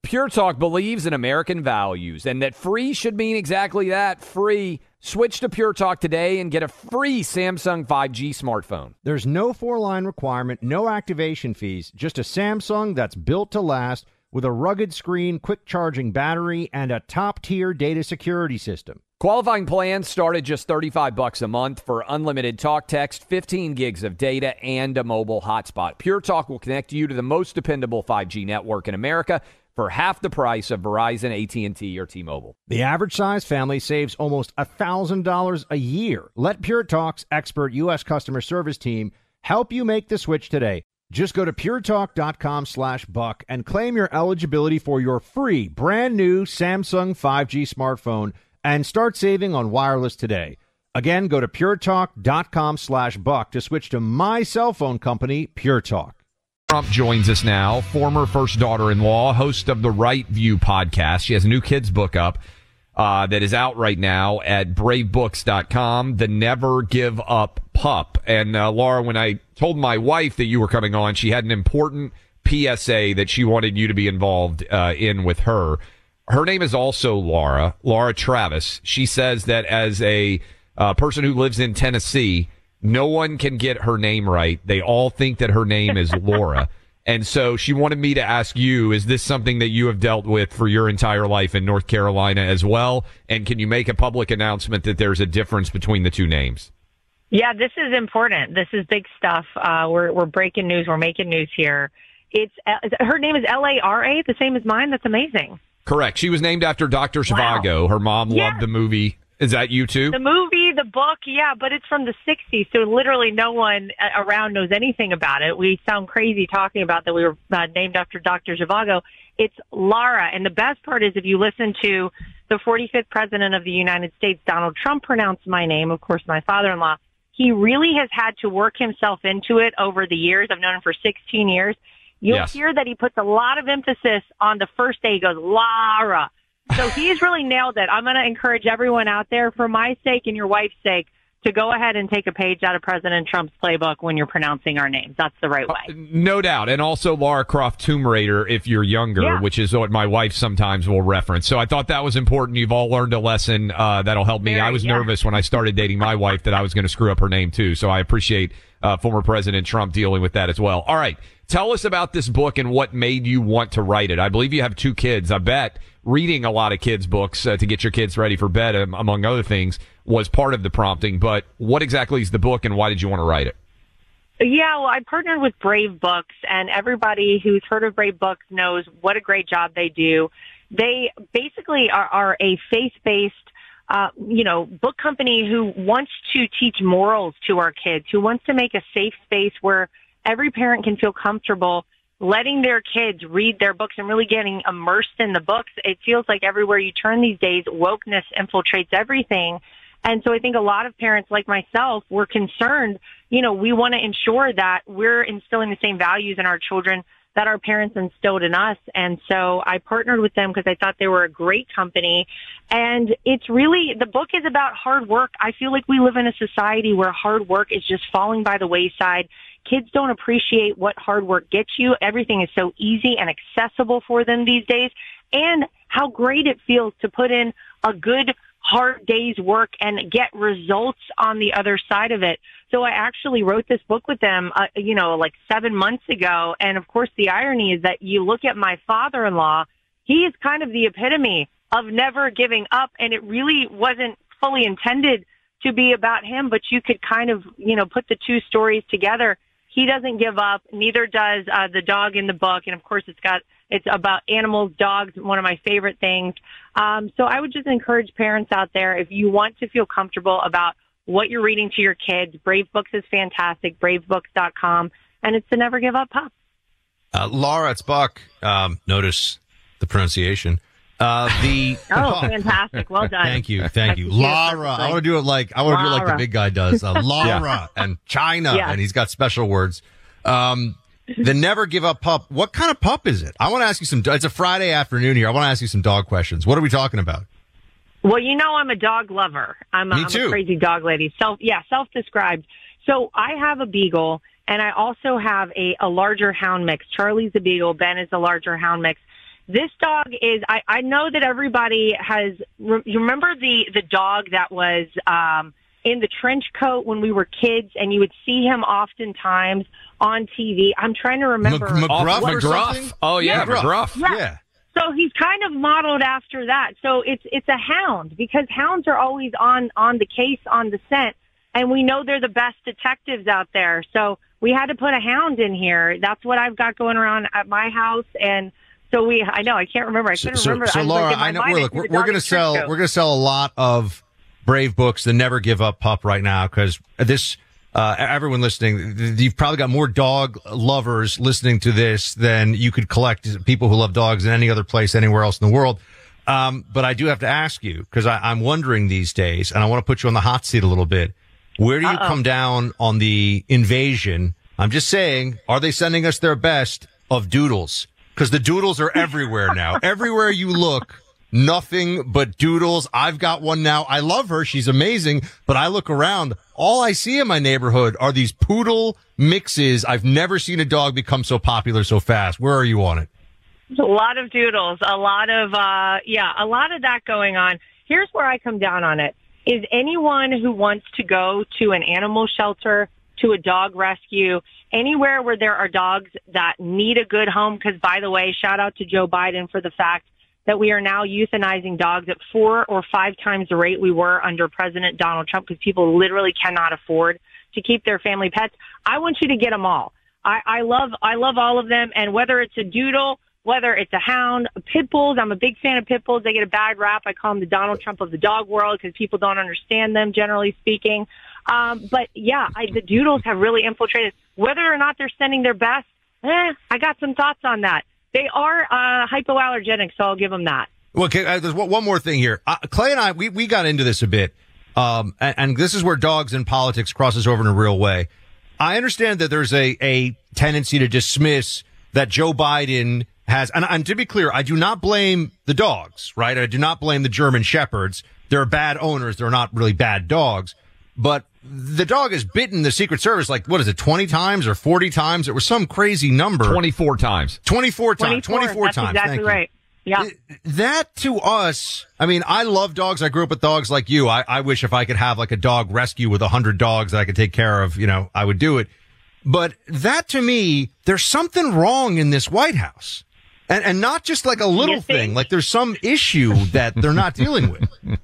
Pure Talk believes in American values and that free should mean exactly that free. Switch to Pure Talk today and get a free Samsung 5G smartphone. There's no four line requirement, no activation fees, just a Samsung that's built to last with a rugged screen, quick charging battery, and a top tier data security system. Qualifying plans start at just 35 bucks a month for unlimited talk text, 15 gigs of data, and a mobile hotspot. Pure Talk will connect you to the most dependable 5G network in America for half the price of Verizon, AT&T, or T-Mobile. The average size family saves almost $1,000 a year. Let Pure Talk's expert U.S. customer service team help you make the switch today. Just go to puretalk.com slash buck and claim your eligibility for your free brand new Samsung 5G smartphone and start saving on wireless today. Again, go to puretalk.com slash buck to switch to my cell phone company, Pure Talk. Trump joins us now, former first daughter in law, host of the Right View podcast. She has a new kids book up uh, that is out right now at bravebooks.com, The Never Give Up Pup. And uh, Lara, when I told my wife that you were coming on, she had an important PSA that she wanted you to be involved uh, in with her. Her name is also Lara, Lara Travis. She says that as a uh, person who lives in Tennessee, no one can get her name right. They all think that her name is Laura. And so she wanted me to ask you, is this something that you have dealt with for your entire life in North Carolina as well? And can you make a public announcement that there's a difference between the two names? Yeah, this is important. This is big stuff. Uh, we're, we're breaking news. We're making news here. It's uh, her name is L A R A, the same as mine. That's amazing. Correct. She was named after Dr. Zhivago. Wow. Her mom yes. loved the movie. Is that you too? The movie, the book, yeah, but it's from the 60s, so literally no one uh, around knows anything about it. We sound crazy talking about that we were uh, named after Dr. Zhivago. It's Lara, and the best part is if you listen to the 45th President of the United States, Donald Trump, pronounce my name, of course, my father-in-law, he really has had to work himself into it over the years. I've known him for 16 years. You'll yes. hear that he puts a lot of emphasis on the first day. He goes, Lara. So he's really nailed it. I'm going to encourage everyone out there, for my sake and your wife's sake, to go ahead and take a page out of President Trump's playbook when you're pronouncing our names. That's the right way. No doubt. And also Lara Croft Tomb Raider if you're younger, Yeah. which is what my wife sometimes will reference. So I thought that was important. You've all learned a lesson uh, that'll help me. Very, I was yeah. nervous when I started dating my wife that I was going to screw up her name too. So I appreciate uh, former President Trump dealing with that as well. All right. Tell us about this book and what made you want to write it. I believe you have two kids. I bet reading a lot of kids' books uh, to get your kids ready for bed, um, among other things, was part of the prompting. But what exactly is the book and why did you want to write it? Yeah, well, I partnered with Brave Books, and everybody who's heard of Brave Books knows what a great job they do. They basically are, are a faith-based, uh, you know, book company who wants to teach morals to our kids, who wants to make a safe space where every parent can feel comfortable letting their kids read their books and really getting immersed in the books. It feels like everywhere you turn these days, wokeness infiltrates everything. And so I think a lot of parents like myself were concerned, you know, we want to ensure that we're instilling the same values in our children that our parents instilled in us. And so I partnered with them because I thought they were a great company. And it's really, the book is about hard work. I feel like we live in a society where hard work is just falling by the wayside. Kids don't appreciate what hard work gets you. Everything is so easy and accessible for them these days. And how great it feels to put in a good hard day's work and get results on the other side of it. So I actually wrote this book with them, uh, you know, like seven months ago. And of course, the irony is that you look at my father-in-law, he is kind of the epitome of never giving up. And it really wasn't fully intended to be about him, but you could kind of, you know, put the two stories together. He doesn't give up. Neither does uh, the dog in the book. And of course, it's got it's about animals, dogs, one of my favorite things. Um, so I would just encourage parents out there if you want to feel comfortable about what you're reading to your kids. Brave Books is fantastic. BraveBooks.com, and it's the Never Give Up Pup. Uh, Lara, it's Buck. Um, notice the pronunciation. Uh, the Oh, fantastic! Well done. Thank you, thank you, Lara. I want to do it like I want to do it like the big guy does. Uh, Lara and China, Yeah. and he's got special words. Um, the never give up pup. What kind of pup is it? I want to ask you some. It's a Friday afternoon here. I want to ask you some dog questions. What are we talking about? Well, you know, I'm a dog lover. I'm, a, I'm a crazy dog lady. Self, yeah, self-described. So I have a beagle, and I also have a, a larger hound mix. Charlie's a beagle. Ben is a larger hound mix. This dog is. I, I know that everybody has. You remember the the dog that was um, in the trench coat when we were kids, and you would see him oftentimes on TV. I'm trying to remember. Mc- McGruff McGruff. Oh yeah, McGruff. McGruff. Yeah. Yeah. So he's kind of modeled after that. So it's it's a hound because hounds are always on on the case on the scent, and we know they're the best detectives out there. So we had to put a hound in here. That's what I've got going around at my house, and so we. I know I can't remember. I couldn't so, remember. so I was like, Lara, I know. We're, look, we're, we're going to sell. coat. We're going to sell a lot of Brave books, the Never Give Up Pup, right now because this. Uh, everyone listening, you've probably got more dog lovers listening to this than you could collect people who love dogs in any other place anywhere else in the world. Um, but I do have to ask you because I'm wondering these days, and I want to put you on the hot seat a little bit. Where do you come down on the invasion? I'm just saying, are they sending us their best of doodles? Because the doodles are everywhere now. everywhere you look, nothing but doodles. I've got one now. I love her. She's amazing. But I look around. All I see in my neighborhood are these poodle mixes. I've never seen a dog become so popular so fast. Where are you on it? A lot of doodles, a lot of uh yeah, a lot of that going on. Here's where I come down on it. Is anyone who wants to go to an animal shelter, to a dog rescue, anywhere where there are dogs that need a good home because by the way, shout out to Joe Biden for the fact that we are now euthanizing dogs at four or five times the rate we were under President Donald Trump because people literally cannot afford to keep their family pets. I want you to get them all. I, I love I love all of them, and whether it's a doodle, whether it's a hound, pit bulls. I'm a big fan of pit bulls. They get a bad rap. I call them the Donald Trump of the dog world because people don't understand them, generally speaking. Um, but yeah, I, the doodles have really infiltrated. Whether or not they're sending their best, eh, I got some thoughts on that. They are uh, hypoallergenic, so I'll give them that. Well, okay, uh, there's one more thing here. Uh, Clay and I, we, we got into this a bit. Um, and, and this is where dogs and politics crosses over in a real way. I understand that there's a, a tendency to dismiss that Joe Biden has, and, and to be clear, I do not blame the dogs, right? I do not blame the German shepherds. They're bad owners. They're not really bad dogs. But the dog has bitten the Secret Service like what is it, twenty times or forty times? It was some crazy number. Twenty four times. Twenty four times. Twenty four times. exactly Thank right. Yeah. That to us, I mean, I love dogs. I grew up with dogs like you. I, I wish if I could have like a dog rescue with a hundred dogs that I could take care of, you know, I would do it. But that to me, there's something wrong in this White House. And, and not just like a little thing, like there's some issue that they're not dealing with.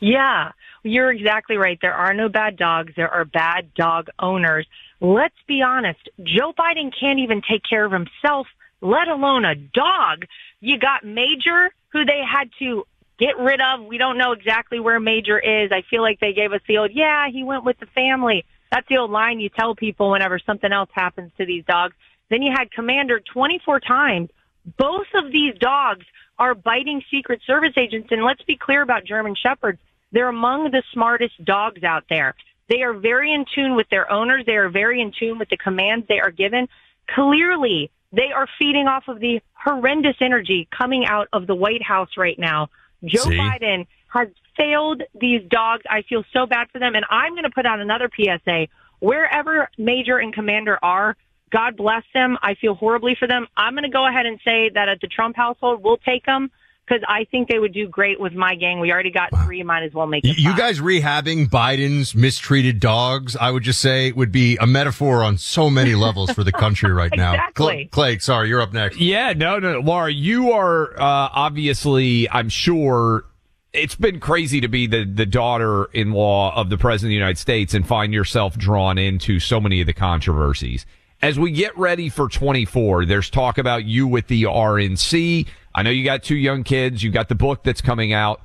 Yeah, you're exactly right. There are no bad dogs. There are bad dog owners. Let's be honest. Joe Biden can't even take care of himself, let alone a dog. You got Major, who they had to get rid of. We don't know exactly where Major is. I feel like they gave us the old, yeah, he went with the family. That's the old line you tell people whenever something else happens to these dogs. Then you had Commander 24 times. Both of these dogs are biting Secret Service agents. And let's be clear about German Shepherds. They're among the smartest dogs out there. They are very in tune with their owners. They are very in tune with the commands they are given. Clearly, they are feeding off of the horrendous energy coming out of the White House right now. Joe See? Biden has failed these dogs. I feel so bad for them. And I'm going to put out another PSA. Wherever Major and Commander are, God bless them. I feel horribly for them. I'm going to go ahead and say that at the Trump household, we'll take them because I think they would do great with my gang. We already got three. Might as well make You, it you five. guys rehabbing Biden's mistreated dogs, I would just say would be a metaphor on so many levels for the country right now. Exactly. Cl- Clay, sorry, you're up next. Yeah, no, no, Lara, you are uh, obviously, I'm sure. It's been crazy to be the, the daughter-in-law of the president of the United States and find yourself drawn into so many of the controversies. As we get ready for 24, there's talk about you with the RNC. I know you got two young kids. You got the book that's coming out.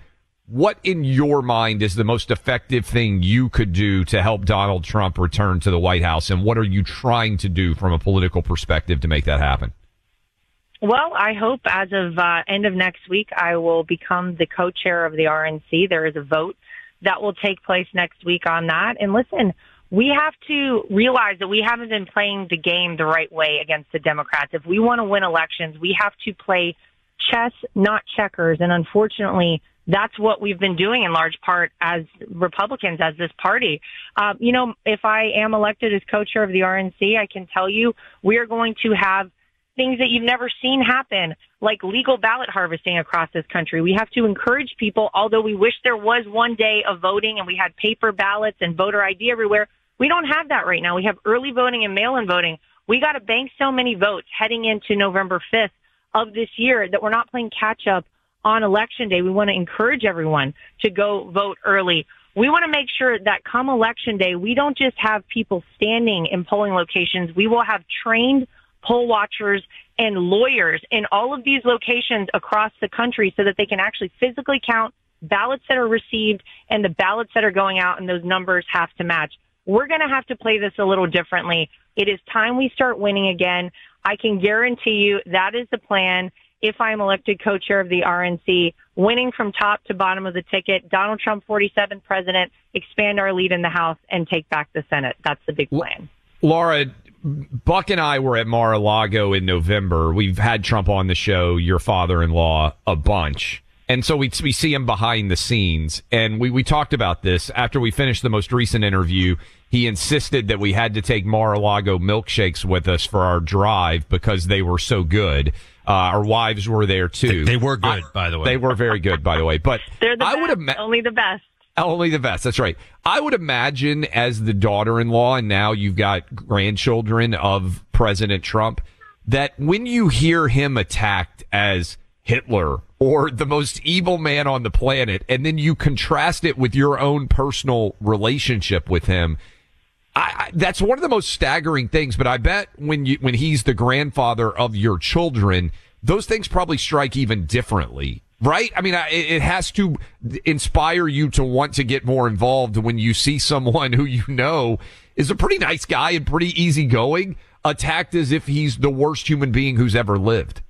What in your mind is the most effective thing you could do to help Donald Trump return to the White House? And what are you trying to do from a political perspective to make that happen? Well, I hope as of uh, end of next week, I will become the co-chair of the RNC. There is a vote that will take place next week on that. And listen, we have to realize that we haven't been playing the game the right way against the Democrats. If we want to win elections, we have to play chess, not checkers. And unfortunately, that's what we've been doing in large part as Republicans, as this party. Uh, you know, if I am elected as co-chair of the RNC, I can tell you we are going to have things that you've never seen happen, like legal ballot harvesting across this country. We have to encourage people, although we wish there was one day of voting and we had paper ballots and voter ID everywhere. We don't have that right now. We have early voting and mail-in voting. We got to bank so many votes heading into November 5th of this year that we're not playing catch up on election day. We want to encourage everyone to go vote early. We want to make sure that come election day, we don't just have people standing in polling locations. We will have trained poll watchers and lawyers in all of these locations across the country so that they can actually physically count ballots that are received and the ballots that are going out and those numbers have to match. We're going to have to play this a little differently. It is time we start winning again. I can guarantee you that is the plan. If I'm elected co-chair of the RNC, winning from top to bottom of the ticket, Donald Trump 47th president, expand our lead in the House and take back the Senate. That's the big plan. Lara, Buck and I were at Mar-a-Lago in November. We've had Trump on the show, your father-in-law, a bunch. And so we, we see him behind the scenes. And we, we talked about this after we finished the most recent interview. He insisted that we had to take Mar-a-Lago milkshakes with us for our drive because they were so good. Uh, our wives were there too. They were good, I- by the way. They were very good, by the way. But They're the I best, would ima- only the best. only the best. That's right. I would imagine as the daughter-in-law, and now you've got grandchildren of President Trump, that when you hear him attacked as Hitler or the most evil man on the planet, and then you contrast it with your own personal relationship with him, I, I, that's one of the most staggering things. But I bet when you when he's the grandfather of your children, those things probably strike even differently, right? I mean, I, it it has to inspire you to want to get more involved when you see someone who you know is a pretty nice guy and pretty easygoing attacked as if he's the worst human being who's ever lived.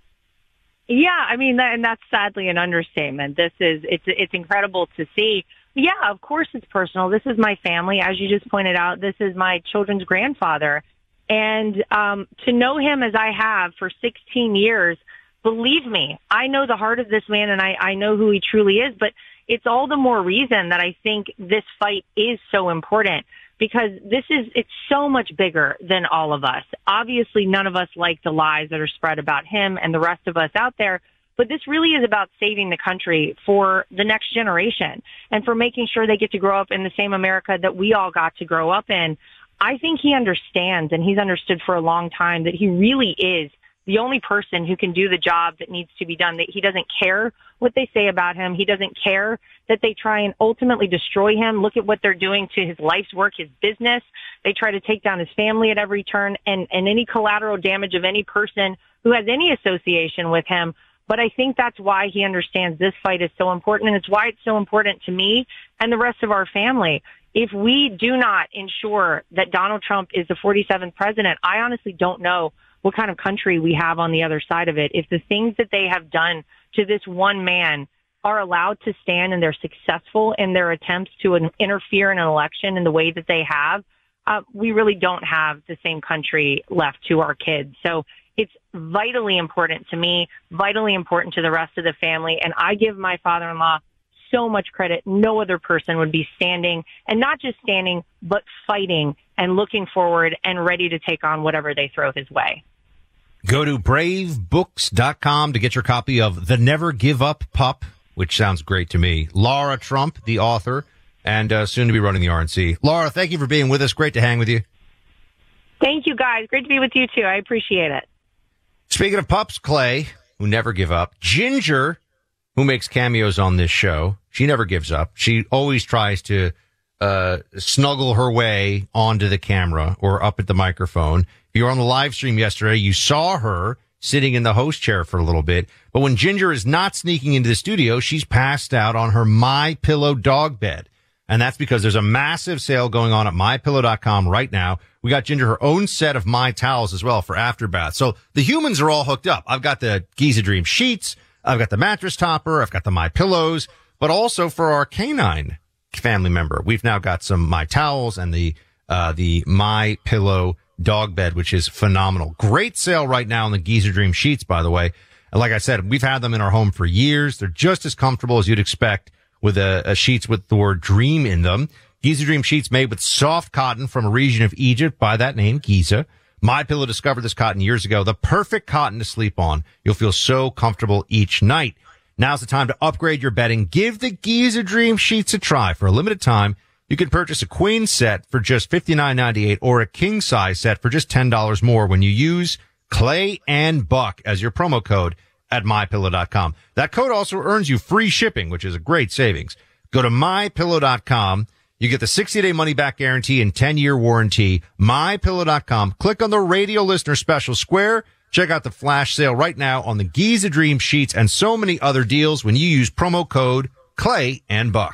Yeah, I mean, that, and that's sadly an understatement. This is it's it's incredible to see. Yeah, of course it's personal. This is my family, as you just pointed out. This is my children's grandfather, and um, to know him as I have for 16 years, believe me, I know the heart of this man, and I I know who he truly is. But it's all the more reason that I think this fight is so important because this is, it's so much bigger than all of us. Obviously, none of us like the lies that are spread about him and the rest of us out there. But this really is about saving the country for the next generation and for making sure they get to grow up in the same America that we all got to grow up in. I think he understands and he's understood for a long time that he really is the only person who can do the job that needs to be done. That he doesn't care what they say about him. He doesn't care that they try and ultimately destroy him. Look at what they're doing to his life's work, his business. They try to take down his family at every turn and, and any collateral damage of any person who has any association with him. But I think that's why he understands this fight is so important and it's why it's so important to me and the rest of our family. If we do not ensure that Donald Trump is the 47th president, I honestly don't know what kind of country we have on the other side of it. If the things that they have done to this one man are allowed to stand and they're successful in their attempts to interfere in an election in the way that they have, uh, we really don't have the same country left to our kids. So it's vitally important to me, vitally important to the rest of the family. And I give my father-in-law so much credit. No other person would be standing and not just standing, but fighting and looking forward and ready to take on whatever they throw his way. Go to bravebooks.com to get your copy of The Never Give Up Pup, which sounds great to me. Lara Trump, the author, and uh, soon to be running the RNC. Lara, thank you for being with us. Great to hang with you. Thank you, guys. Great to be with you, too. I appreciate it. Speaking of pups, Clay, who never give up, Ginger, who makes cameos on this show, she never gives up. She always tries to uh, snuggle her way onto the camera or up at the microphone. You were on the live stream yesterday, you saw her sitting in the host chair for a little bit. But when Ginger is not sneaking into the studio, she's passed out on her My Pillow dog bed. And that's because there's a massive sale going on at mypillow.com right now. We got Ginger her own set of My Towels as well for after bath. So the humans are all hooked up. I've got the Giza Dream sheets. I've got the mattress topper. I've got the My Pillows, but also for our canine family member, we've now got some My Towels and the, uh, the My Pillow dog bed, which is phenomenal. Great sale right now on the Giza Dream sheets, by the way. And like I said, we've had them in our home for years. They're just as comfortable as you'd expect with a, a sheets with the word dream in them. Giza Dream sheets made with soft cotton from a region of Egypt by that name, Giza. My Pillow discovered this cotton years ago. The perfect cotton to sleep on. You'll feel so comfortable each night. Now's the time to upgrade your bedding. Give the Giza Dream sheets a try for a limited time. You can purchase a queen set for just $59.98 or a king size set for just $10 more when you use Clay and Buck as your promo code at mypillow.com. That code also earns you free shipping, which is a great savings. Go to mypillow.com. You get the 60 day money back guarantee and 10 year warranty. Mypillow.com. Click on the radio listener special square. Check out the flash sale right now on the Giza Dream sheets and so many other deals when you use promo code Clay and Buck.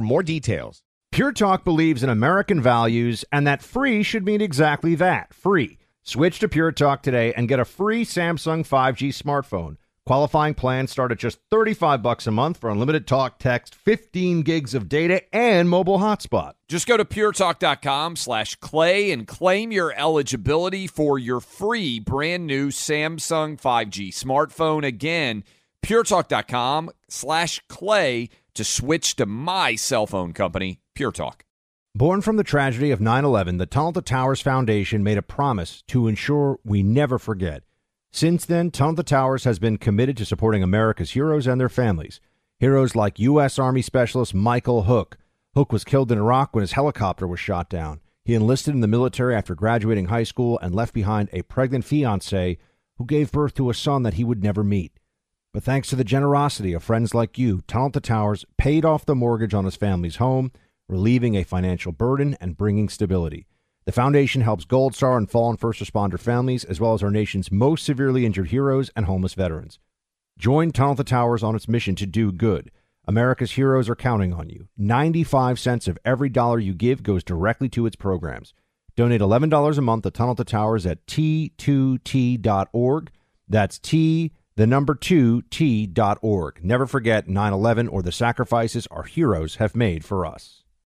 more details. Pure Talk believes in American values and that free should mean exactly that free. Switch to Pure Talk today and get a free Samsung 5G smartphone. Qualifying plans start at just 35 bucks a month for unlimited talk, text, 15 gigs of data, and mobile hotspot. Just go to puretalk.com slash clay and claim your eligibility for your free brand new Samsung 5G smartphone. Again, puretalk.com slash clay to switch to my cell phone company, Pure Talk. Born from the tragedy of 9 11, the Tunnel to Towers Foundation made a promise to ensure we never forget. Since then, Tunnel to Towers has been committed to supporting America's heroes and their families. Heroes like U.S. Army Specialist Michael Hook. Hook was killed in Iraq when his helicopter was shot down. He enlisted in the military after graduating high school and left behind a pregnant fiancee who gave birth to a son that he would never meet. But thanks to the generosity of friends like you, Tunnel to Towers paid off the mortgage on his family's home, relieving a financial burden and bringing stability. The foundation helps Gold Star and fallen first responder families, as well as our nation's most severely injured heroes and homeless veterans. Join Tunnel to Towers on its mission to do good. America's heroes are counting on you. 95 cents of every dollar you give goes directly to its programs. Donate $11 a month to Tunnel to Towers at t2t.org. That's T, the number 2, T.org. Never forget 9 11 or the sacrifices our heroes have made for us.